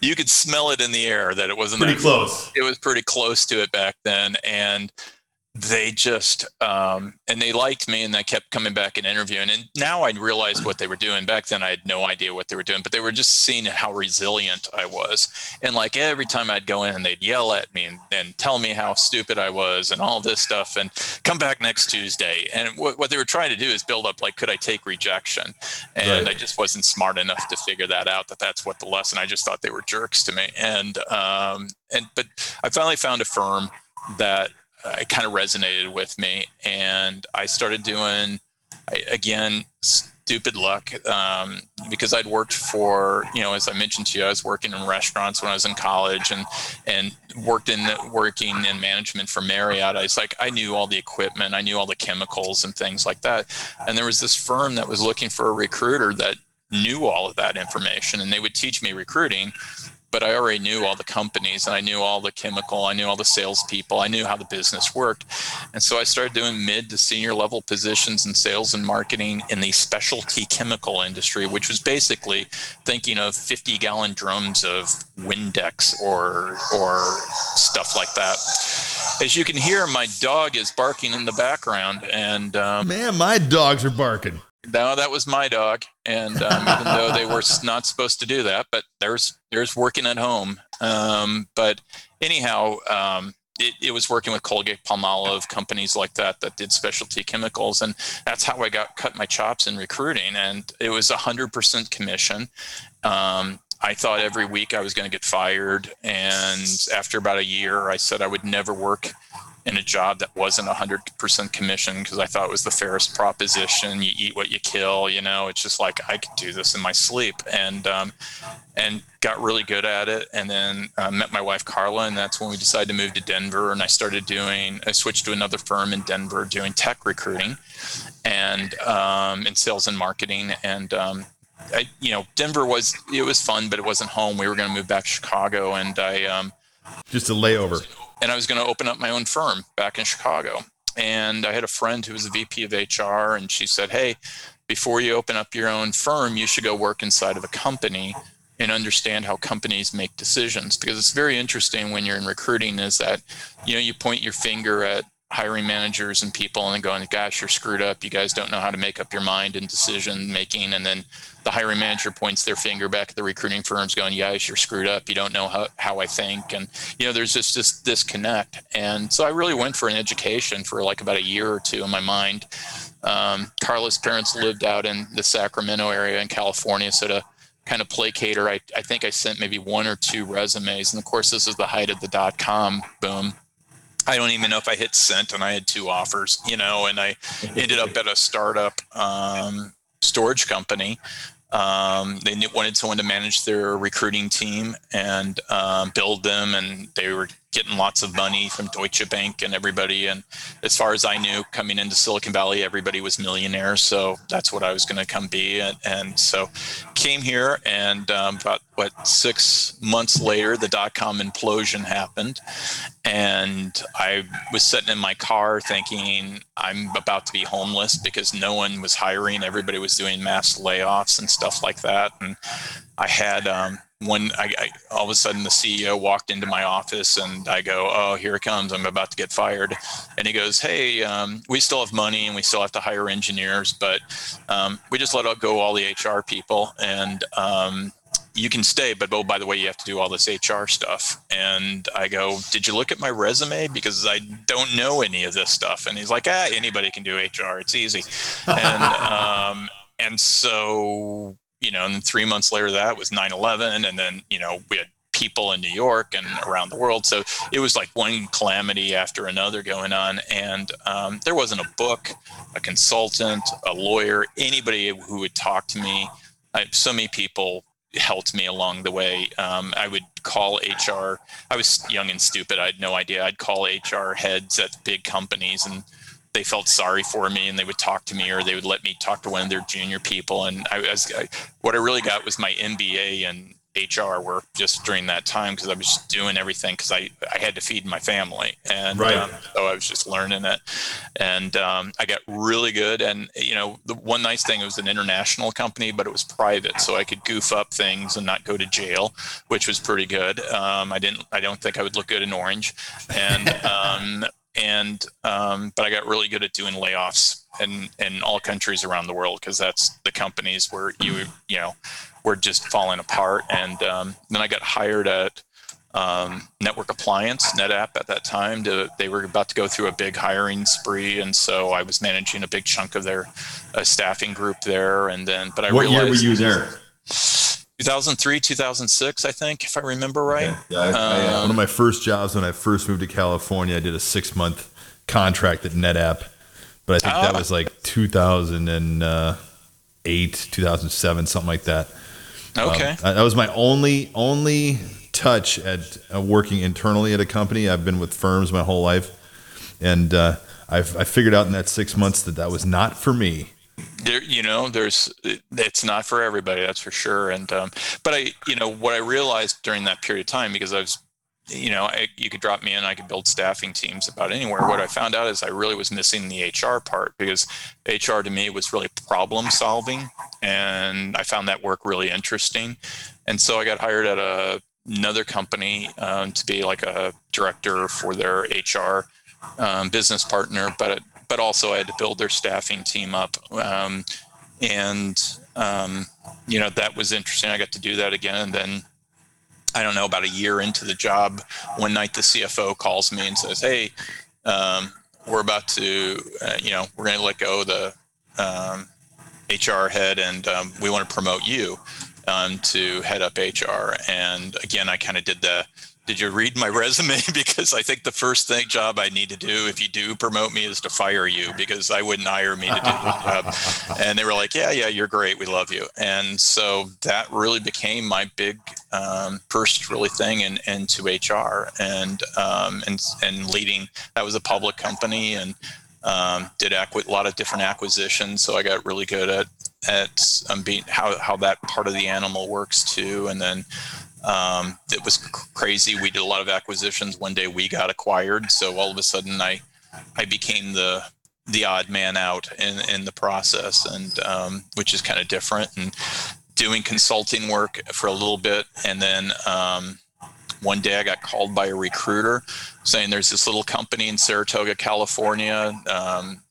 you could smell it in the air that it wasn't pretty that, close. It was pretty close to it back then. And they just um, and they liked me and they kept coming back and interviewing. And now i realized what they were doing. Back then i had no idea what they were doing but they were just seeing how resilient i was. And like every time i'd go in and they'd yell at me and, and tell me how stupid i was and all this stuff and come back next tuesday. And what, what they were trying to do is build up like could i take rejection? And right. i just wasn't smart enough to figure that out that that's what the lesson i just thought they were jerks to me. And um and but i finally found a firm that it kind of resonated with me, and I started doing I, again stupid luck um, because I'd worked for you know as I mentioned to you I was working in restaurants when I was in college and and worked in the, working in management for Marriott. I was like I knew all the equipment I knew all the chemicals and things like that. And there was this firm that was looking for a recruiter that knew all of that information and they would teach me recruiting but I already knew all the companies and I knew all the chemical, I knew all the salespeople, I knew how the business worked. And so I started doing mid to senior level positions in sales and marketing in the specialty chemical industry, which was basically thinking of 50 gallon drums of Windex or, or stuff like that. As you can hear, my dog is barking in the background. And um, man, my dogs are barking. No, that was my dog, and um, even though they were not supposed to do that, but there's there's working at home. Um, but anyhow, um, it, it, was working with Colgate, Palmolive, companies like that that did specialty chemicals, and that's how I got cut my chops in recruiting. And it was hundred percent commission. Um, I thought every week I was going to get fired, and after about a year, I said I would never work in a job that wasn't 100% commission because I thought it was the fairest proposition. You eat what you kill, you know. It's just like I could do this in my sleep, and um, and got really good at it. And then uh, met my wife Carla, and that's when we decided to move to Denver. And I started doing. I switched to another firm in Denver doing tech recruiting, and um, in sales and marketing. And um, I, you know, Denver was it was fun, but it wasn't home. We were going to move back to Chicago, and I um, just a layover and I was going to open up my own firm back in Chicago. And I had a friend who was a VP of HR, and she said, Hey, before you open up your own firm, you should go work inside of a company and understand how companies make decisions because it's very interesting when you're in recruiting is that you know you point your finger at hiring managers and people and going gosh you're screwed up you guys don't know how to make up your mind and decision making and then the hiring manager points their finger back at the recruiting firms going guys you're screwed up you don't know how, how i think and you know there's just this disconnect and so i really went for an education for like about a year or two in my mind um, carla's parents lived out in the sacramento area in california so to kind of placater. I, I think I sent maybe one or two resumes. And of course, this is the height of the dot com boom. I don't even know if I hit sent and I had two offers, you know, and I ended up at a startup um, storage company. Um, they wanted someone to manage their recruiting team and um, build them, and they were getting lots of money from Deutsche Bank and everybody. And as far as I knew, coming into Silicon Valley, everybody was millionaires. So that's what I was going to come be. And, and, so came here, and um, about what six months later, the dot com implosion happened. And I was sitting in my car thinking, I'm about to be homeless because no one was hiring. Everybody was doing mass layoffs and stuff like that. And I had, um, when I, I, all of a sudden the CEO walked into my office and I go, oh, here it comes. I'm about to get fired. And he goes, hey, um, we still have money and we still have to hire engineers, but um, we just let go all the HR people and um, you can stay, but oh, by the way, you have to do all this HR stuff. And I go, did you look at my resume? Because I don't know any of this stuff. And he's like, ah, anybody can do HR. It's easy. And, um, and so you know, and then three months later, that was 9 11. And then, you know, we had people in New York and around the world. So it was like one calamity after another going on. And um, there wasn't a book, a consultant, a lawyer, anybody who would talk to me. I, so many people helped me along the way. Um, I would call HR. I was young and stupid. I had no idea. I'd call HR heads at big companies and they felt sorry for me and they would talk to me or they would let me talk to one of their junior people. And I was, I, what I really got was my MBA and HR work just during that time because I was just doing everything because I, I had to feed my family. And right. um, so I was just learning it. And um, I got really good. And, you know, the one nice thing, it was an international company, but it was private. So I could goof up things and not go to jail, which was pretty good. Um, I didn't, I don't think I would look good in orange. And, *laughs* um, and um, but I got really good at doing layoffs in in all countries around the world because that's the companies where you you know were just falling apart. And um, then I got hired at um, Network Appliance NetApp at that time. To, they were about to go through a big hiring spree, and so I was managing a big chunk of their uh, staffing group there. And then, but I what realized year were you there? 2003, 2006, I think, if I remember right. Okay. Yeah, I, I, uh, One of my first jobs when I first moved to California, I did a six month contract at NetApp, but I think that Ah. was like 2008, 2007, something like that. Um, Okay. that that was my only only touch at uh, working internally at a company. I've been with firms my whole life, and uh, I've I figured out in that six months that that was not for me. There you know there's it's not for everybody that's for sure. And um but i you know what i realized during that period of time because i was you know I, you could drop me in i could build staffing teams about anywhere. What i found out is i really was missing the hr part because hr to me was really problem solving and i found that work really interesting. And so i got hired at a, another company um, to be like a director for their hr um, business partner but but also I had to build their staffing team up. Um, and, um, you know, that was interesting. I got to do that again. And then I don't know, about a year into the job, one night the CFO calls me and says, Hey, um, we're about to, uh, you know, we're going to let go of the um, HR head and um, we want to promote you um, to head up HR. And again, I kind of did the, did you read my *laughs* resume? *laughs* because I think the first thing job I need to do if you do promote me is to fire you because I wouldn't hire me to do the *laughs* job. And they were like, yeah, yeah, you're great. We love you. And so that really became my big um, first really thing in, into HR and, um, and, and leading, that was a public company and um, did acqui- a lot of different acquisitions. So I got really good at, at um, being how, how that part of the animal works too. And then um, it was crazy. We did a lot of acquisitions. One day we got acquired, so all of a sudden I I became the the odd man out in in the process, and um, which is kind of different. And doing consulting work for a little bit, and then um, one day I got called by a recruiter saying there's this little company in Saratoga, California, um,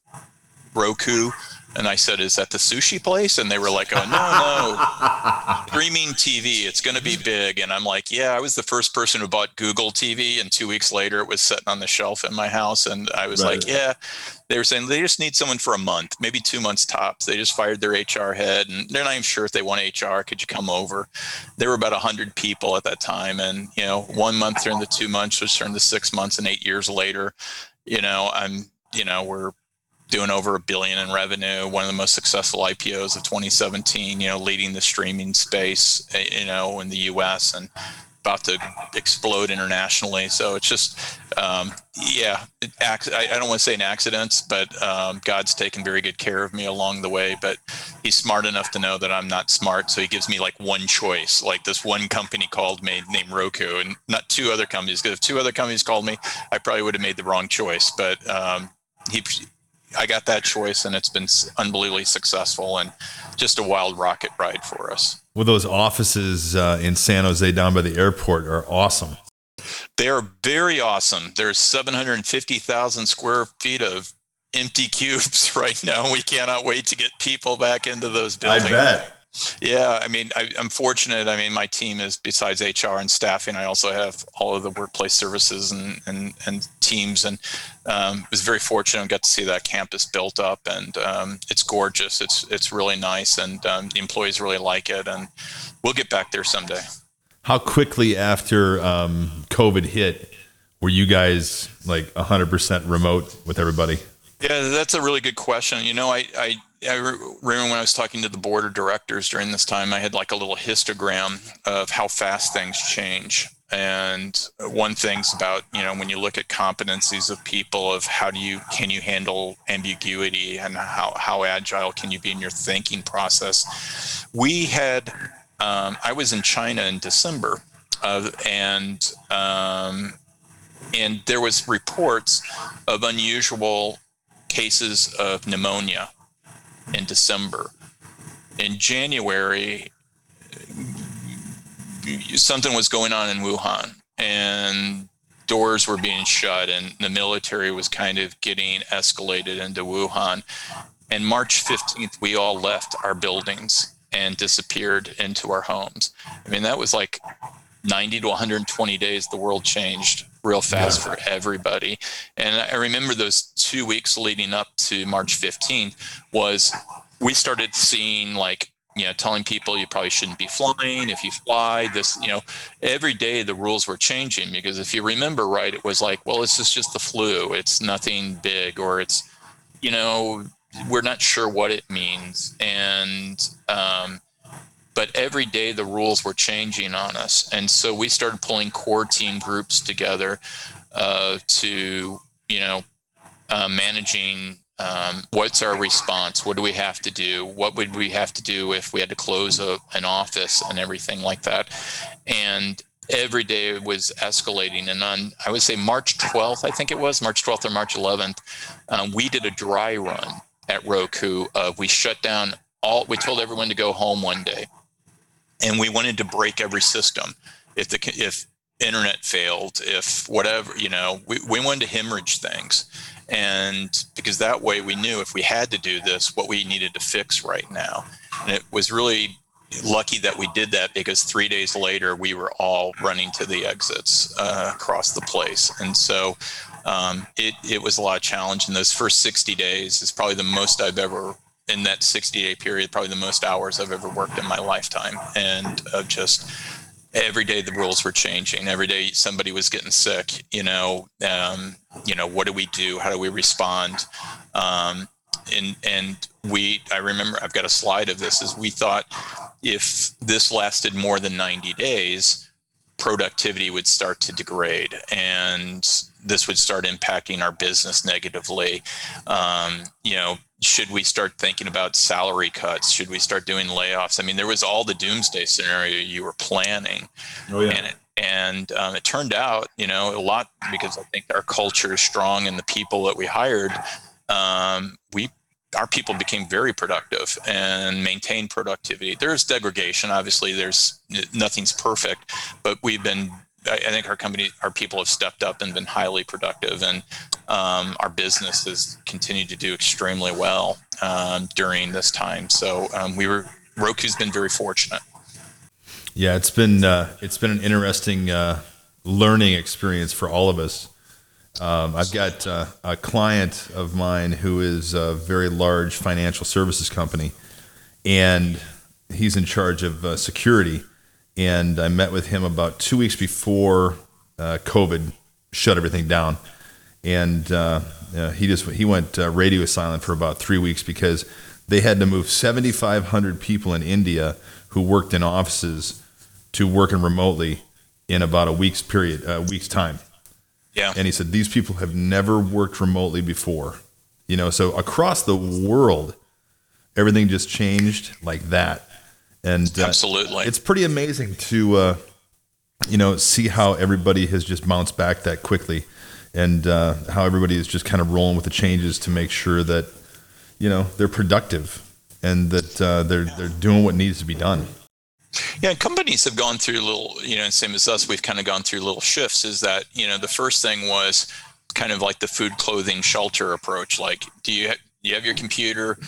Roku. And I said, Is that the sushi place? And they were like, Oh, no, no. *laughs* Streaming TV, it's going to be big. And I'm like, Yeah, I was the first person who bought Google TV. And two weeks later, it was sitting on the shelf in my house. And I was Right. like, Yeah. They were saying they just need someone for a month, maybe two months tops. They just fired their HR head and they're not even sure if they want HR. Could you come over? There were about 100 people at that time. And, you know, one month turned to two months, which turned to six months. And eight years later, you know, I'm, you know, we're doing over a billion in revenue, one of the most successful IPOs of 2017, you know, leading the streaming space, eh, you know, in the US and about to explode internationally. So it's just, um, yeah, it, I, I don't want to say an accident, but um, God's taken very good care of me along the way. But He's smart enough to know that I'm not smart. So He gives me like one choice. Like this one company called me named Roku and not two other companies. Because if two other companies called me, I probably would have made the wrong choice. But um, he I got that choice, and it's been unbelievably successful and just a wild rocket ride for us. Well, those offices uh, in San Jose down by the airport are awesome. They are very awesome. There's 750,000 square feet of empty *laughs* cubes right now. We cannot wait to get people back into those buildings. Yeah, I mean, I, I'm fortunate. I mean, my team is besides HR and staffing, I also have all of the workplace services and and, and teams, and um, was very fortunate. and got to see that campus built up, and um, it's gorgeous. It's it's really nice, and um, the employees really like it, and we'll get back there someday. How quickly after um, COVID hit were you guys like 100% remote with everybody? Yeah, that's a really good question. You know, I, I, I remember when I was talking to the board of directors during this time, I had like a little histogram of how fast things change. And one thing's about, you know, when you look at competencies of people of how do you, can you handle ambiguity and how, how agile can you be in your thinking process? We had, um, I was in China in December uh, and, um, and there was reports of unusual cases of pneumonia in December. In January, something was going on in Wuhan and doors were being shut and the military was kind of getting escalated into Wuhan. And March 15th, we all left our buildings and disappeared into our homes. I mean, that was like 90 to 120 days, the world changed real fast for everybody. And I remember those two weeks leading up to March 15th was we started seeing like, you know, telling people you probably shouldn't be flying. If you fly, this, you know, every day the rules were changing because if you remember right, it was like, well, this is just the flu. It's nothing big, or it's, you know, we're not sure what it means. And, um, but every day the rules were changing on us. And so we started pulling core team groups together uh, to you know uh, managing um, what's our response? What do we have to do? What would we have to do if we had to close a, an office and everything like that? And every day was escalating. And on i would say march 12th i think it was march 12th or march 11th um, we did a dry run at roku. Uh, we shut down all we told everyone to go home one day and we wanted to break every system. If the if internet failed if whatever you know we, we wanted to hemorrhage things. And because that way we knew if we had to do this what we needed to fix right now. And it was really lucky that we did that because three days later we were all running to the exits uh, across the place. And so um, it, it was a lot of challenge in those first 60 days. Is probably the most i've ever in that 60 day period, probably the most hours I've ever worked in my lifetime. And of just every day the rules were changing. Every day somebody was getting sick. You know, um, you know, what do we do? How do we respond? Um, and and we, I remember I've got a slide of this. Is we thought if this lasted more than 90 days, productivity would start to degrade and this would start impacting our business negatively. Um, you know, should we start thinking about salary cuts? Should we start doing layoffs? I mean, there was all the doomsday scenario you were planning. Oh, yeah. And it, and um, it turned out, you know, a lot because I think our culture is strong and the people that we hired, um, we our people became very productive and maintained productivity. There's degradation, obviously. There's nothing's perfect, but we've been. I I think our company, our people have stepped up and been highly productive, and um, our business has continued to do extremely well um, during this time. So um, we were Roku's been very fortunate. Yeah, it's been uh, it's been an interesting uh, learning experience for all of us. Um, I've got uh, a client of mine who is a very large financial services company, and he's in charge of uh, security. And I met with him about two weeks before uh, COVID shut everything down, and uh, uh, he just he went uh, radio silent for about three weeks because they had to move 7,500 people in India who worked in offices to working remotely in about a week's period, a week's time. Yeah. And he said these people have never worked remotely before. You know, so across the world, everything just changed like that. And uh, Absolutely. it's pretty amazing to uh, you know see how everybody has just bounced back that quickly, and uh, how everybody is just kind of rolling with the changes to make sure that you know they're productive and that uh, they're they're doing what needs to be done. Yeah, companies have gone through little, you know, same as us, we've kind of gone through little shifts. Is that, you know, the first thing was kind of like the food, clothing, shelter approach. Like, do you, you have your computer?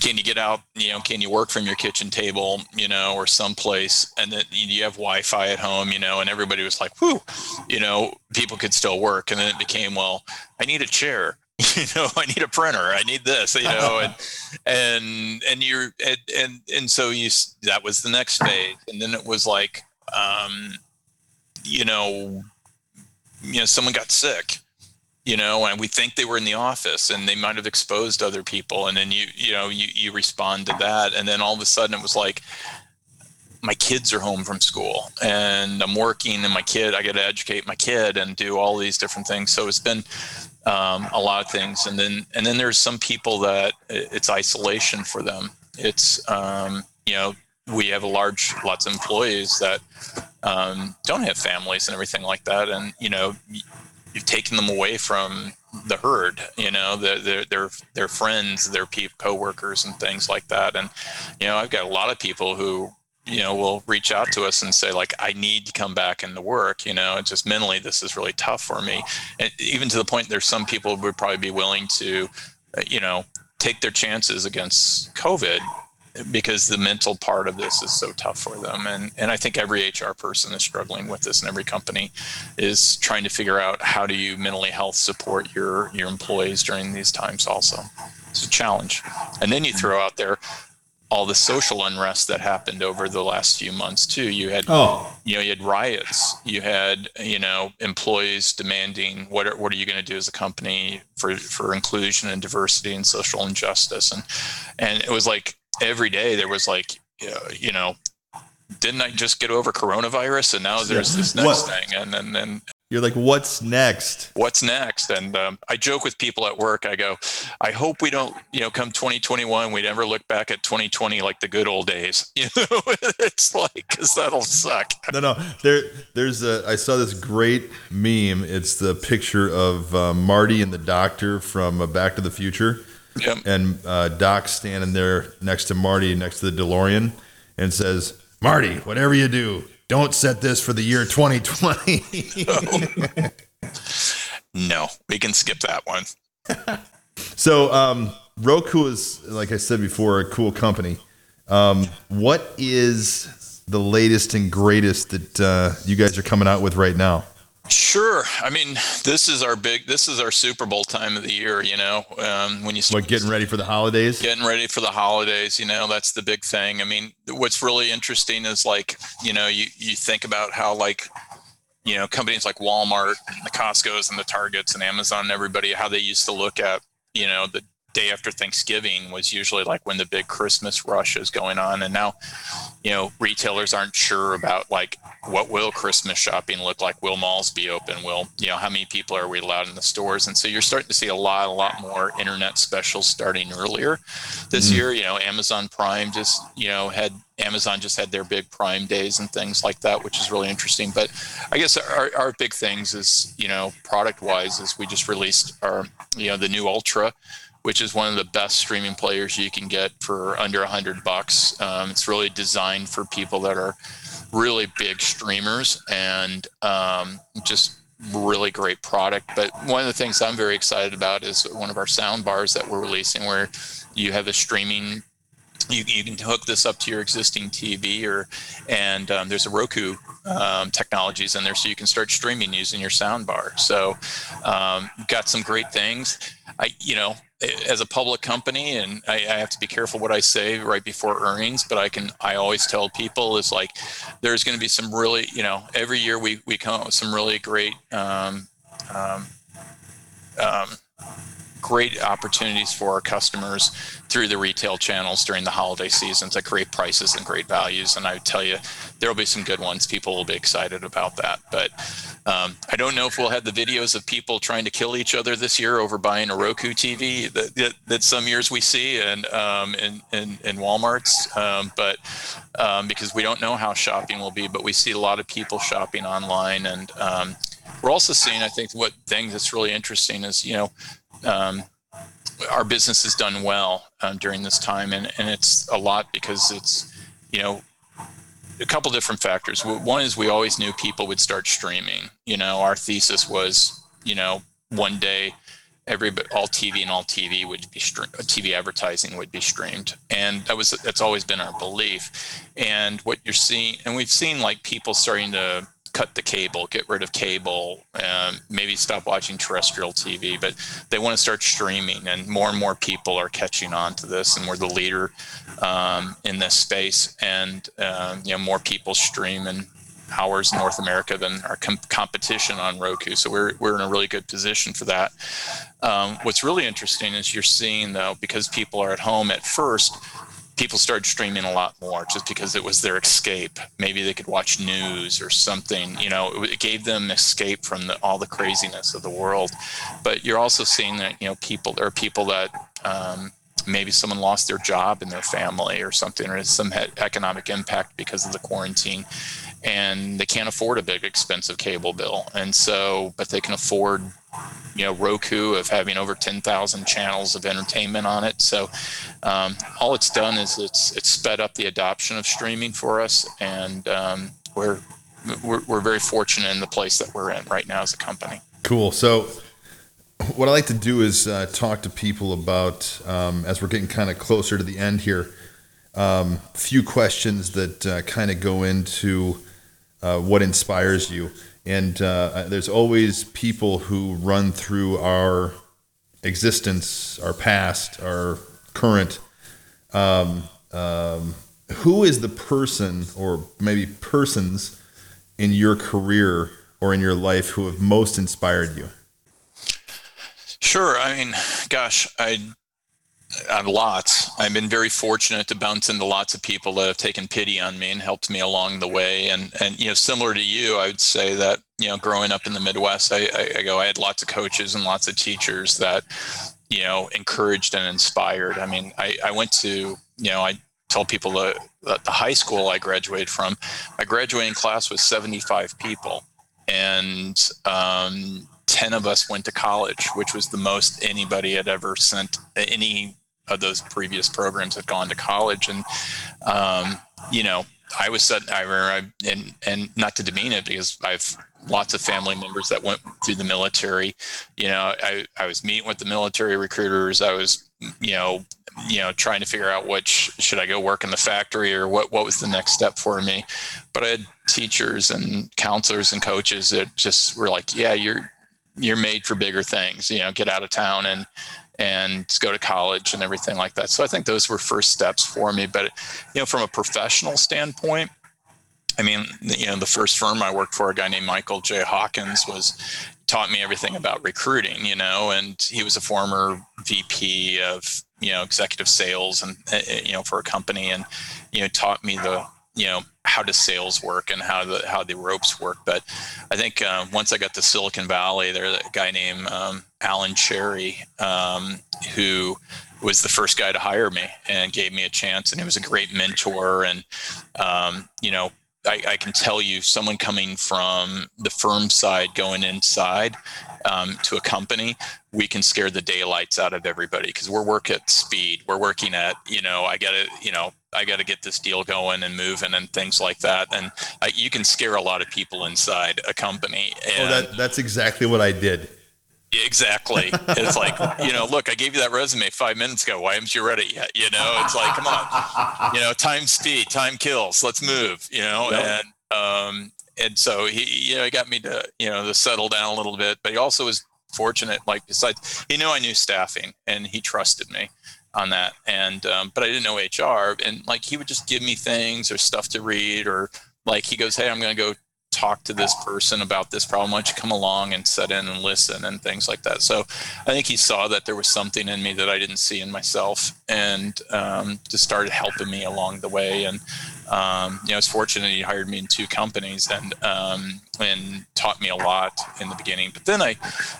Can you get out, you know, can you work from your kitchen table, you know, or someplace? And then you have Wi Fi at home, you know, and everybody was like, whoo, you know, people could still work. And then it became, well, I need a chair *laughs* you know i need a printer i need this you know and *laughs* and and you're and and, and so you that was the next phase and then it was like um you know you know someone got sick you know and we think they were in the office and they might have exposed other people. And then you you know you you respond to that. And then all of a sudden it was like my kids are home from school and i'm working and my kid i got to educate my kid and do all these different things. So it's been um, a lot of things. And then and then there's some people that it's isolation for them. It's um, you know we have a large lots of employees that um, don't have families and everything like that. And you know you've taken them away from the herd you know their their their, friends their pe- coworkers and things like that. And you know i've got a lot of people who you know will reach out to us and say like i need to come back into work you know it's just mentally this is really tough for me. And even to the point there's some people would probably be willing to uh, you know take their chances against covid because the mental part of this is so tough for them. And and i think every hr person is struggling with this and every company is trying to figure out how do you mentally health support your your employees during these times also. It's a challenge. And then you mm-hmm. throw out there all the social unrest that happened over the last few months too. You had Oh, you know you had riots. You had you know employees demanding what are, what are you going to do as a company for for inclusion and diversity and social injustice. And and it was like every day there was like uh, you know didn't I just get over coronavirus and now there's this next What- thing and then and you're like, what's next? what's next? And um, I joke with people at work. I go, I hope we don't, you know, come 2021, we never look back at 2020 like the good old days. *laughs* You know, it's like because that'll suck. No, no. There, there's a. I saw this great meme. It's the picture of uh, Marty and the Doctor from uh, Back to the Future, Yep. and uh, Doc standing there next to Marty, next to the DeLorean, and says, "Marty, whatever you do, don't set this for the year 2020." *laughs* No, we can skip that one. *laughs* so, um, Roku is, like I said before, a cool company. Um, what is the latest and greatest that uh, you guys are coming out with right now? Sure. I mean, this is our big, this is our Super Bowl time of the year. You know, um, when you start What getting ready for the holidays? getting ready for the holidays you know that's the big thing i mean what's really interesting is like you know you you think about how like you know companies like walmart and the costco's and the targets and amazon and everybody how they used to look at you know the day after thanksgiving was usually like when the big christmas rush is going on. And now you know retailers aren't sure about like what will christmas shopping look like? Will malls be open? Will you know how many people are we allowed in the stores? And so you're starting to see a lot a lot more internet specials starting earlier this hmm. year. You know amazon prime just you know had amazon just had their big prime days and things like that which is really interesting. But i guess our, our big things is you know product wise is we just released our you know the new ultra which is one of the best streaming players you can get for under a hundred bucks. Um, it's really designed for people that are really big streamers and um, just really great product. But one of the things I'm very excited about is one of our sound bars that we're releasing, where you have a streaming. You, you can hook this up to your existing TV, or and um, there's a Roku um, technologies in there, so you can start streaming using your sound bar. So, um, got some great things. I, you know, as a public company, and I, I, have to be careful what I say right before earnings, but I can, I always tell people is like, there's going to be some really, you know, every year we, we come up with some really great, um, um, um, great opportunities for our customers through the retail channels during the holiday seasons at great prices and great values. And I tell you, there will be some good ones. People will be excited about that. But um, I don't know if we'll have the videos of people trying to kill each other this year over buying a Roku TV that, that, that some years we see and um, in, in, in Walmart's. Um, but um, because we don't know how shopping will be, but we see a lot of people shopping online and um, we're also seeing, I think, what thing that's really interesting is, you know, um, our business has done well um, during this time, and, and it's a lot because it's, you know, a couple different factors. One is we always knew people would start streaming. You know, our thesis was, you know, one day every all TV and all TV would be streamed, TV advertising would be streamed, and that was that's always been our belief. And what you're seeing, and we've seen like people starting to cut the cable, get rid of cable, um, maybe stop watching terrestrial TV, but they want to start streaming, and more and more people are catching on to this, and we're the leader um, in this space, and um, you know more people stream in hours in North America than our com- competition on Roku, so we're we're in a really good position for that. Um, what's really interesting is you're seeing though because people are at home at first people started streaming a lot more just because it was their escape. Maybe they could watch news or something. You know, it, gave them escape from the, all the craziness of the world. But you're also seeing that you know people there are people that um, maybe someone lost their job in their family or something, or some economic impact because of the quarantine, and they can't afford a big expensive cable bill, and so but they can afford you know Roku of having over 10,000 channels of entertainment on it. So um, all it's done is it's it's sped up the adoption of streaming for us, and um, we're, we're we're very fortunate in the place that we're in right now as a company. Cool. So what I like to do is uh, talk to people about um, as we're getting kind of closer to the end here. Um, few questions that uh, kind of go into uh, what inspires you and uh, there's always people who run through our existence, our past, our current. Um, um, who is the person, or maybe persons, in your career or in your life who have most inspired you? Sure. I mean, gosh, I on lots. I've been very fortunate to bounce into lots of people that have taken pity on me and helped me along the way. And and you know, similar to you, I would say that you know, growing up in the Midwest, I, I, I go, I had lots of coaches and lots of teachers that you know encouraged and inspired. I mean, I I went to you know I tell people that, the high school I graduated from, my graduating class was 75 people, and um, 10 of us went to college, which was the most anybody had ever sent any of those previous programs had gone to college. And, um, you know, I was I remember, and, and not to demean it because I've lots of family members that went through the military. You know, I, I was meeting with the military recruiters. I was, you know, you know, trying to figure out which should I go work in the factory or what, what was the next step for me. But I had teachers and counselors and coaches that just were like, yeah, you're, you're made for bigger things you know get out of town and and go to college and everything like that. So i think those were first steps for me. But you know from a professional standpoint i mean you know the first firm i worked for a guy named michael j. Hawkins was taught me everything about recruiting you know and he was a former vp of you know executive sales and eh, eh, you know for a company and you know taught me the you know how does sales work and how the how the ropes work. But I think uh, once I got to Silicon Valley, there's a guy named um, Alan Cherry um, who was the first guy to hire me and gave me a chance, and he was a great mentor. And um, you know, I, I, can tell you, someone coming from the firm side going inside, um, to a company, we can scare the daylights out of everybody because we're working at speed. We're working at, you know, I got to, you know, I got to get this deal going and moving and things like that. And I, you can scare a lot of people inside a company. And Oh, that, that's exactly what I did. Exactly. It's like, *laughs* you know, look, I gave you that resume five minutes ago. Why haven't you read it yet? You know, it's like, come on, you know, time speed, time kills. Let's move, you know, Yep. and, um, and so he, you know, he got me to, you know, to settle down a little bit, but he also was fortunate. Like besides, he knew I knew staffing and he trusted me on that. And, um, but I didn't know HR and like, he would just give me things or stuff to read or like, he goes, Hey, I'm going to go talk to this person about this problem. Why don't you come along and sit in and listen and things like that? So I think he saw that there was something in me that I didn't see in myself and um, just started helping me along the way. And, um, you know, I was fortunate he hired me in two companies and, um, and taught me a lot in the beginning. But then I,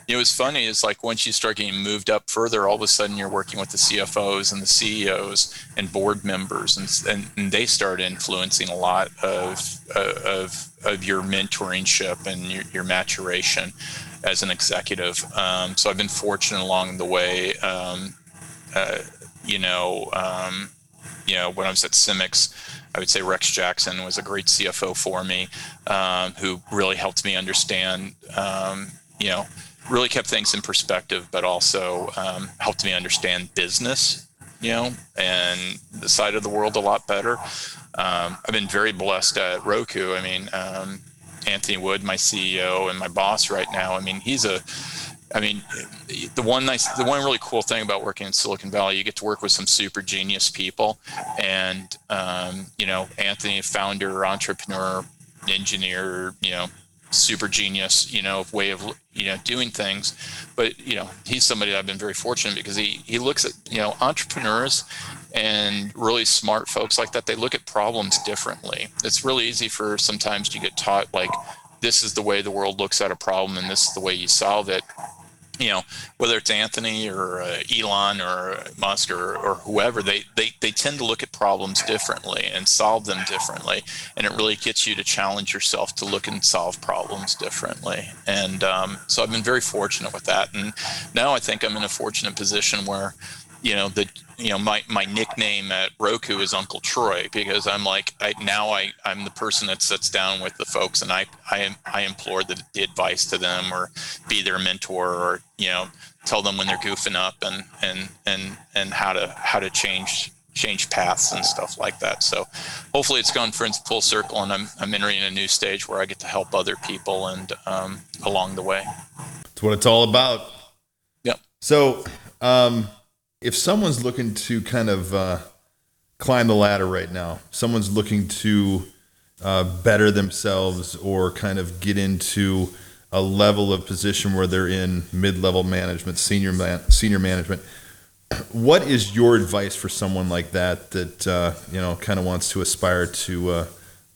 you know, what's funny is like once you start getting moved up further, all of a sudden you're working with the CFOs and the CEOs and board members, and and, and they start influencing a lot of of of your mentoringship and your, your maturation as an executive. Um, so I've been fortunate along the way. Um, uh, you know, um, you know, when I was at Symyx, I would say Rex Jackson was a great CFO for me, um, who really helped me understand, um, you know, really kept things in perspective, but also um, helped me understand business, you know, and the side of the world a lot better. Um, I've been very blessed at Roku. I mean, um, Anthony Wood, my CEO and my boss right now. I mean, he's a I mean, the one nice, the one really cool thing about working in Silicon Valley, you get to work with some super genius people, and um, you know, Anthony, founder, entrepreneur, engineer, you know, super genius, you know, way of you know doing things. But you know, he's somebody I've been very fortunate because he he looks at you know entrepreneurs and really smart folks like that. They look at problems differently. It's really easy for sometimes you get taught like this is the way the world looks at a problem and this is the way you solve it you know, whether it's Anthony or uh, Elon or Musk or, or whoever, they, they, they tend to look at problems differently and solve them differently. And it really gets you to challenge yourself to look and solve problems differently. And um, so I've been very fortunate with that. And now I think I'm in a fortunate position where, you know, the, you know, my, my nickname at Roku is Uncle Troy because I'm like, I, now I, I'm the person that sits down with the folks and I, I, I implore the, the advice to them or be their mentor or, you know, tell them when they're goofing up and, and, and, and how to, how to change, change paths and stuff like that. So hopefully it's gone for full circle and I'm, I'm entering a new stage where I get to help other people and, um, along the way. That's what it's all about. Yep. So, um, if someone's looking to kind of uh, climb the ladder right now, someone's looking to uh, better themselves or kind of get into a level of position where they're in mid-level management, senior man, senior management. *clears throat* What is your advice for someone like that that uh, you know kind of wants to aspire to uh,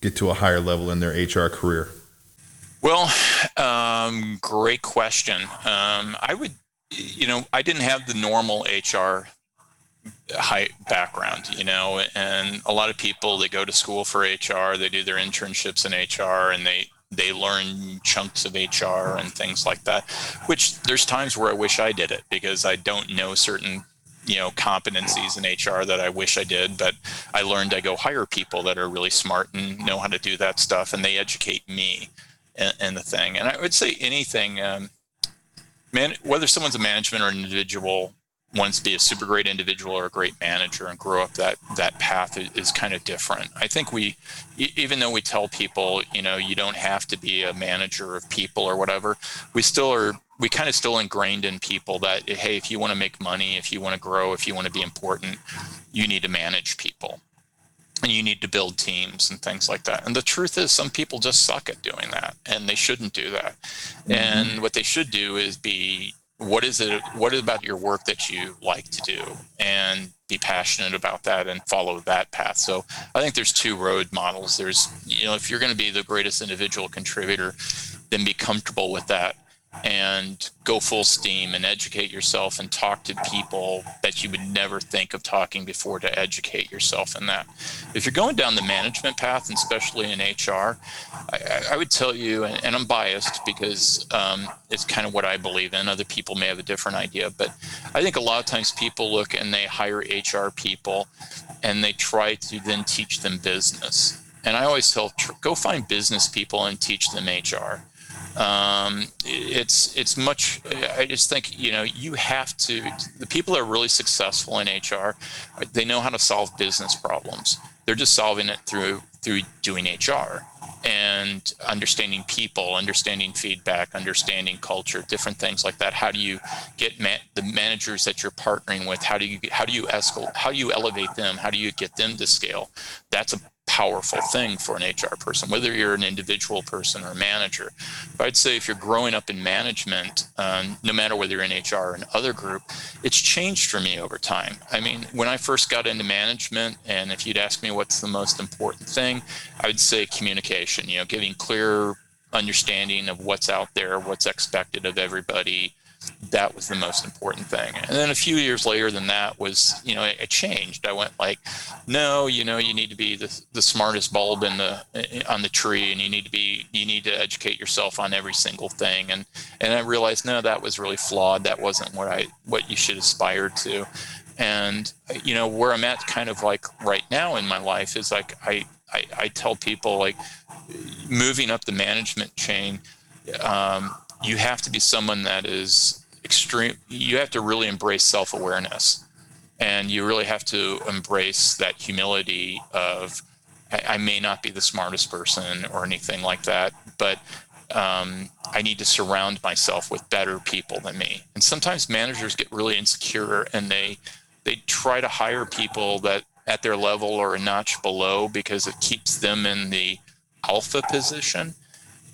get to a higher level in their HR career? Well, um, great question. Um, I would, you know, I didn't have the normal HR high background, you know, and a lot of people they go to school for HR, they do their internships in HR, and they they learn chunks of HR and things like that. Which there's times where I wish I did it because I don't know certain you know competencies in HR that I wish I did, but I learned I go hire people that are really smart and know how to do that stuff, and they educate me in, the thing. And I would say anything, um, man, whether someone's a management or an individual wants to be a super great individual or a great manager and grow up that that path is, is kind of different. I think we, even though we tell people, you know, you don't have to be a manager of people or whatever, we still are. We kind of still ingrained in people that hey, if you want to make money, if you want to grow, if you want to be important, you need to manage people and you need to build teams and things like that. And the truth is, some people just suck at doing that, and they shouldn't do that. Mm-hmm. And what they should do is be what is it? What is about your work that you like to do, and be passionate about that and follow that path. So I think there's two road models. There's you know if you're going to be the greatest individual contributor, then be comfortable with that and go full steam and educate yourself and talk to people that you would never think of talking before to educate yourself in that. If you're going down the management path, and especially in HR, I, I would tell you, and, and I'm biased because um, it's kind of what I believe in. Other people may have a different idea, but I think a lot of times people look and they hire HR people and they try to then teach them business. And I always tell, go find business people and teach them HR um, it's it's much i just think you know you have to the people that are really successful in hr they know how to solve business problems. They're just solving it through through doing hr and understanding people understanding feedback understanding culture different things like that. How do you get ma- the managers that you're partnering with? How do you how do you escalate how do you elevate them? How do you get them to scale? That's a powerful thing for an HR person, whether you're an individual person or a manager. But I'd say if you're growing up in management, um, no matter whether you're in HR or another group, it's changed for me over time. I mean, when I first got into management, and if you'd ask me what's the most important thing, I would say communication, you know, giving clear understanding of what's out there, what's expected of everybody, that was the most important thing. And then a few years later than that was, you know, it, it, changed. I went like, no, you know, you need to be the, the smartest bulb in the on the tree, and you need to be you need to educate yourself on every single thing. And and I realized no, that was really flawed. That wasn't what I what you should aspire to. And you know where I'm at, kind of like right now in my life, is like I I, I tell people like moving up the management chain. Um, you have to be someone that is extreme. You have to really embrace self awareness. And you really have to embrace that humility of, I, I, may not be the smartest person or anything like that, but um, I need to surround myself with better people than me. And sometimes managers get really insecure and they they try to hire people that at their level or a notch below because it keeps them in the alpha position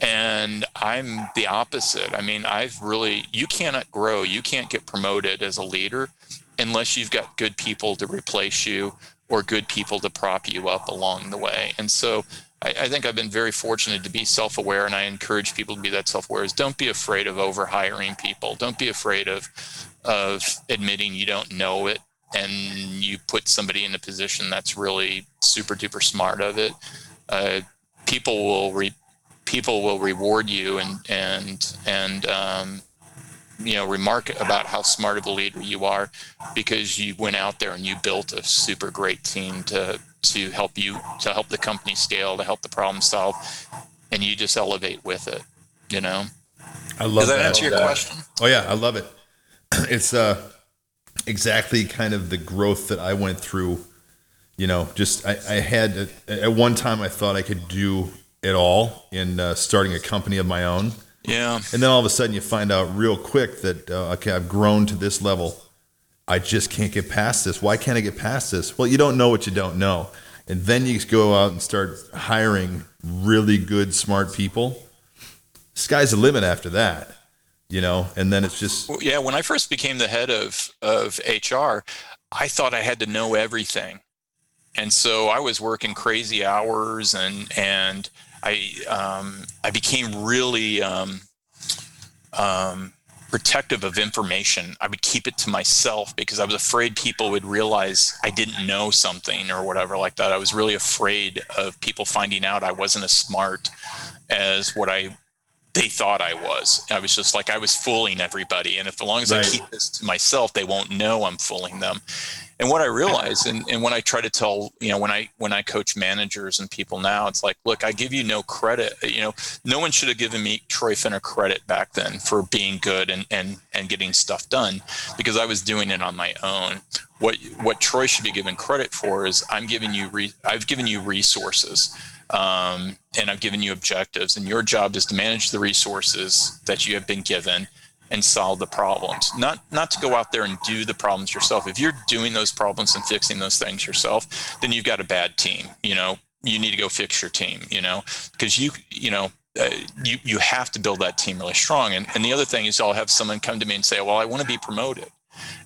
and I'm the opposite. I mean, I've really, you cannot grow, you can't get promoted as a leader unless you've got good people to replace you or good people to prop you up along the way. And so I, I think I've been very fortunate to be self aware, and I encourage people to be that self aware. Is don't be afraid of over hiring people, don't be afraid of, of admitting you don't know it and you put somebody in a position that's really super duper smart of it. Uh, people will re- people will reward you and and and um, you know remark about how smart of a leader you are because you went out there and you built a super great team to to help you to help the company scale to help the problem solve and you just elevate with it you know? I love does that, that. answer your question? Oh yeah i love it. *clears throat* It's uh exactly kind of the growth that i went through you know just i, I had at one time i thought i could do at all in uh, starting a company of my own. Yeah. And then all of a sudden you find out real quick that, uh, okay, I've grown to this level. I just can't get past this. Why can't I get past this? Well, you don't know what you don't know. And then you go out and start hiring really good, smart people. Sky's the limit after that, you know, and then it's just. Yeah. When I first became the head of, of HR, I thought I had to know everything. And so I was working crazy hours and, and, I um, I became really um, um, protective of information. I would keep it to myself because I was afraid people would realize I didn't know something or whatever like that. I was really afraid of people finding out I wasn't as smart as what I they thought I was. I was just like I was fooling everybody, and if as long as right. I keep this to myself, they won't know I'm fooling them. And what I realize, and, and when I try to tell, you know, when I when I coach managers and people now, it's like, look, I give you no credit. You know, no one should have given me Troy Finner credit back then for being good and and and getting stuff done because I was doing it on my own. What what Troy should be given credit for is I'm giving you re, I've given you resources. Um, and I've given you objectives, and your job is to manage the resources that you have been given and solve the problems. Not not to go out there and do the problems yourself. If you're doing those problems and fixing those things yourself then you've got a bad team you know? You need to go fix your team you know? Because you you know uh, you you have to build that team really strong. And, and the other thing is i'll have someone come to me and say well i want to be promoted.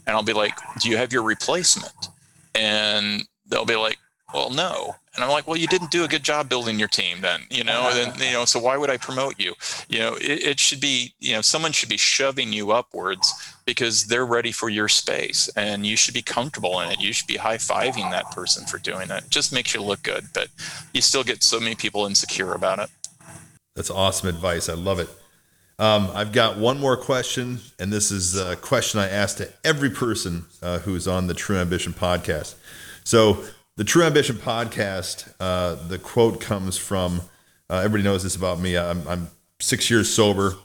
And i'll be like do you have your replacement? And they'll be like well no And I'm like, well, you didn't do a good job building your team then, you know, then, you know, so why would I promote you? You know, it, it should be, you know, someone should be shoving you upwards because they're ready for your space and you should be comfortable in it. You should be high fiving that person for doing it. it. Just makes you look good, but you still get so many people insecure about it. That's awesome advice. I love it. Um, I've got one more question, and this is a question I ask to every person uh, who's on the True Ambition podcast. So, the True Ambition podcast, uh, the quote comes from uh, everybody knows this about me. I'm, I'm six years sober,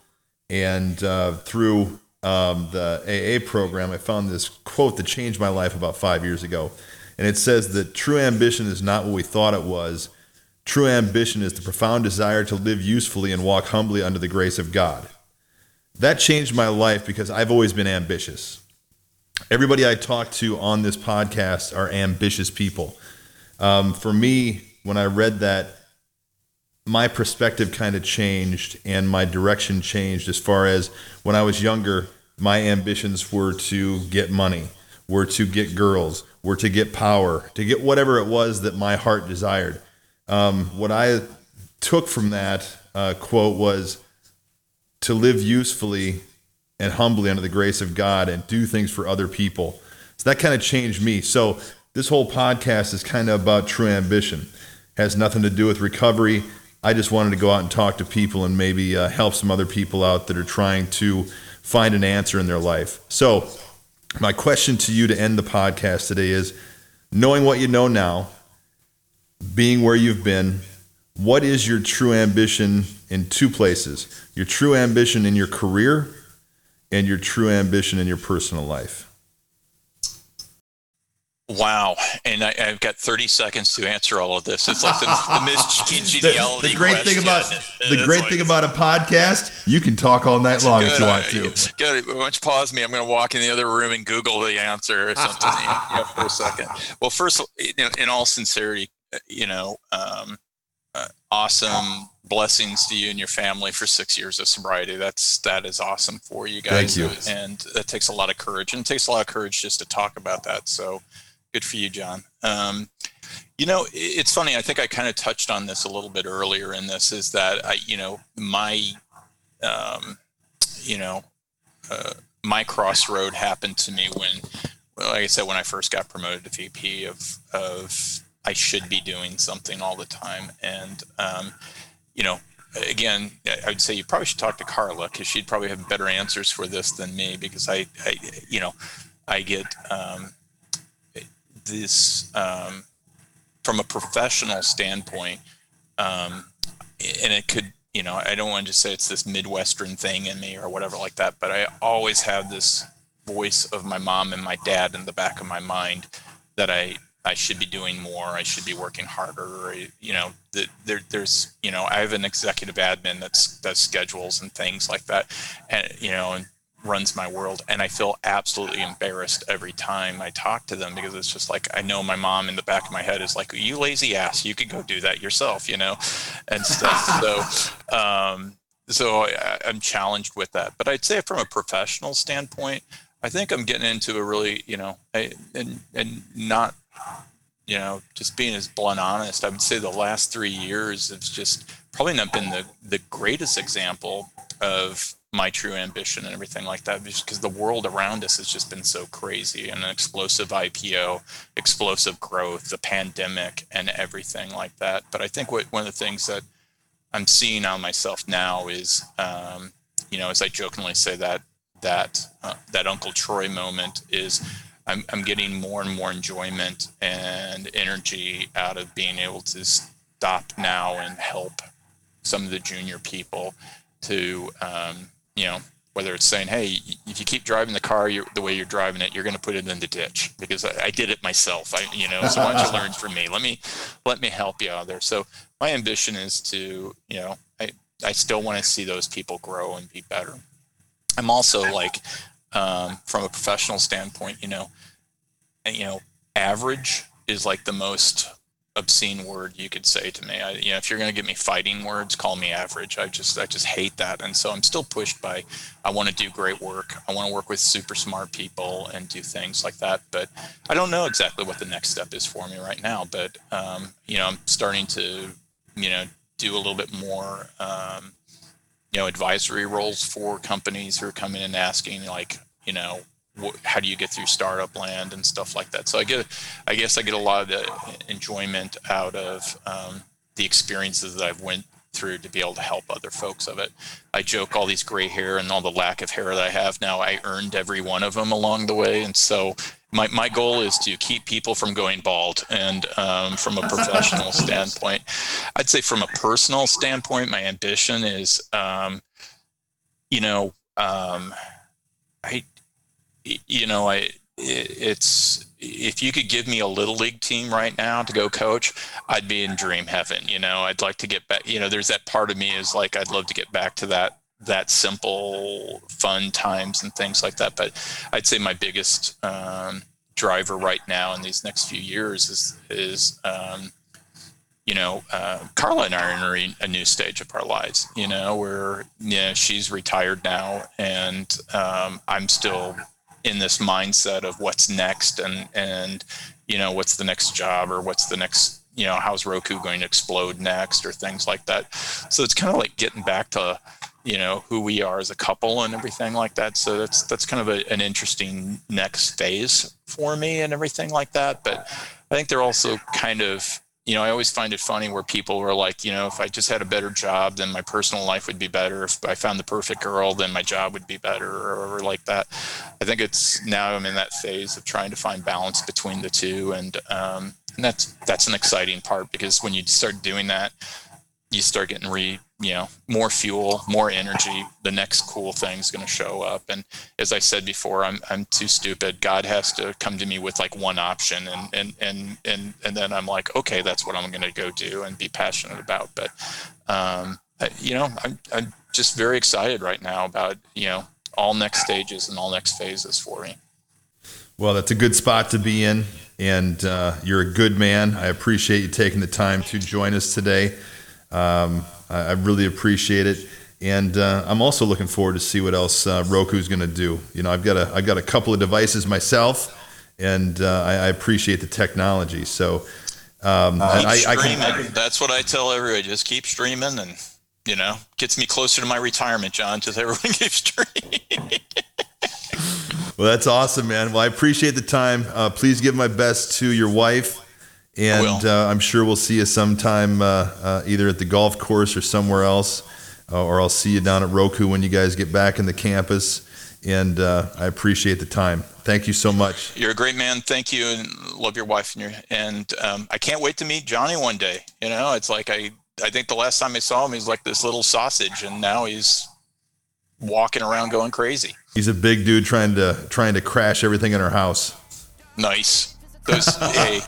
and uh, through um, the AA program, I found this quote that changed my life about five years ago. And it says that true ambition is not what we thought it was. True ambition is the profound desire to live usefully and walk humbly under the grace of God. That changed my life because I've always been ambitious. Everybody I talk to on this podcast are ambitious people. Um, for me, when I read that, my perspective kind of changed and my direction changed as far as when I was younger, my ambitions were to get money, were to get girls, were to get power, to get whatever it was that my heart desired. Um, what I took from that uh, quote was to live usefully and humbly under the grace of God and do things for other people. So that kind of changed me. So this whole podcast is kind of about true ambition. Has nothing to do with recovery. I just wanted to go out and talk to people and maybe uh, help some other people out that are trying to find an answer in their life. So, my question to you to end the podcast today is knowing what you know now, being where you've been, what is your true ambition in two places? Your true ambition in your career and your true ambition in your personal life. Wow. And I, have got 30 seconds to answer all of this. It's like the, the Miss *laughs* the, the great thing about the great like, thing about a podcast, you can talk all night long good, if you want to. Good. Why don't you pause me? I'm going to walk in the other room and Google the answer or something *laughs* you know, for a second. Well, first, in, in all sincerity, you know, um, uh, awesome blessings to you and your family for six years of sobriety. That's that is awesome for you guys. Thank you. And that takes a lot of courage, and it takes a lot of courage just to talk about that. So good for you, John. Um, you know, it's funny. I think I kind of touched on this a little bit earlier in this. Is that I, you know, my, um, you know, uh, my crossroad happened to me when, well, like I said, when I first got promoted to VP of of I should be doing something all the time. And, um, you know, again, I would say you probably should talk to Carla because she'd probably have better answers for this than me because I, I you know, I get um, this um, from a professional standpoint, um, and it could, you know, I don't want to just say it's this Midwestern thing in me or whatever like that, but I always have this voice of my mom and my dad in the back of my mind that I I should be doing more. I should be working harder. Or, you know, the, there, there's, you know, I have an executive admin that's does schedules and things like that, and you know, and runs my world. And I feel absolutely embarrassed every time I talk to them because it's just like I know my mom in the back of my head is like, "You lazy ass, you could go do that yourself," you know, and stuff. *laughs* so, um, so I, I'm challenged with that. But I'd say from a professional standpoint. I think I'm getting into a really, you know, I, and and not you know, just being as blunt honest, I would say the last three years have just probably not been the, the greatest example of my true ambition and everything like that, because the world around us has just been so crazy and an explosive IPO, explosive growth, the pandemic, and everything like that. But I think what, one of the things that I'm seeing on myself now is, um, you know, as I jokingly say that that uh, that Uncle Troy moment is I'm, I'm getting more and more enjoyment and energy out of being able to stop now and help some of the junior people to, um, you know, whether it's saying, hey, if you keep driving the car the way you're driving it, you're going to put it in the ditch because I, I, did it myself. I, you know, so why don't you learn from me? Let me, let me help you out there. So my ambition is to, you know, I, I still want to see those people grow and be better. I'm also like, um, from a professional standpoint, you know, you know, average is like the most obscene word you could say to me. I, you know, if you're going to give me fighting words, call me average. I just, I just hate that. And so I'm still pushed by, I want to do great work. I want to work with super smart people and do things like that. But I don't know exactly what the next step is for me right now. But, um, you know, I'm starting to, you know, do a little bit more, um, you know, advisory roles for companies who are coming and asking like, you know, wh- how do you get through startup land and stuff like that. So I get, I guess I get a lot of the enjoyment out of um, the experiences that I've went through to be able to help other folks of it. I joke all these gray hair and all the lack of hair that I have now. I earned every one of them along the way, and so my, my goal is to keep people from going bald. And um, from a professional *laughs* standpoint, I'd say from a personal standpoint, my ambition is, um, you know, um, I, you know, I, it's if you could give me a little league team right now to go coach, I'd be in dream heaven. You know, I'd like to get back. You know, there's that part of me is like I'd love to get back to that that simple, fun times and things like that. But I'd say my biggest um, driver right now in these next few years is is um, you know, uh, Carla and I are in a new stage of our lives. You know, where you know she's retired now, and um, I'm still in this mindset of what's next, and and you know, what's the next job or what's the next you know, how's Roku going to explode next or things like that. So it's kind of like getting back to you know who we are as a couple and everything like that so that's that's kind of a, an interesting next phase for me and everything like that but i think they're also kind of you know i always find it funny where people are like you know if i just had a better job then my personal life would be better. If i found the perfect girl then my job would be better or, or like that. I think it's now i'm in that phase of trying to find balance between the two and um, and that's that's an exciting part because when you start doing that you start getting re you know more fuel more energy the next cool thing's going to show up. And as i said before i'm i'm too stupid. God has to come to me with like one option. And and and and, and then i'm like okay that's what i'm going to go do and be passionate about. But um I, you know i'm i'm just very excited right now about you know all next stages and all next phases for me. Well, that's a good spot to be in, and uh, you're a good man. I appreciate you taking the time to join us today. Um, I, I really appreciate it, and uh, I'm also looking forward to see what else uh, Roku's going to do. You know, I've got a I've got a couple of devices myself, and uh, I, I appreciate the technology. So. Um, I, I can, That's what I tell everybody. Just keep streaming, and you know, gets me closer to my retirement, John. Just everyone *laughs* keep streaming. Well, that's awesome, man. Well, I appreciate the time. Uh, please give my best to your wife, and uh, I'm sure we'll see you sometime, uh, uh, either at the golf course or somewhere else, uh, or I'll see you down at Roku when you guys get back in the campus. And uh, I appreciate the time. Thank you so much. You're a great man. Thank you, and love your wife and your. And um, I can't wait to meet Johnny one day. You know, it's like I. I think the last time I saw him, he's like this little sausage, and now he's walking around going crazy. He's a big dude trying to trying to crash everything in our house. Nice. Those. hey,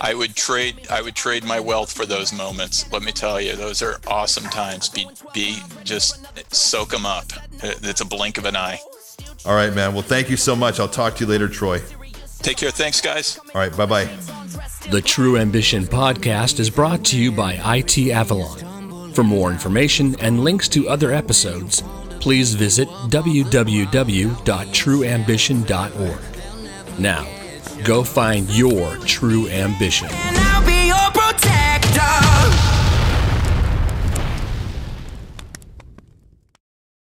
I would trade. I would trade my wealth for those moments. Let me tell you, those are awesome times. Be be just soak them up. It's a blink of an eye. All right, man. Well, thank you so much. I'll talk to you later, Troy. Take care. Thanks, guys. All right, bye bye. The True Ambition podcast is brought to you by IT Avalon. For more information and links to other episodes, please visit www.trueambition.org. Now, Go find your true ambition.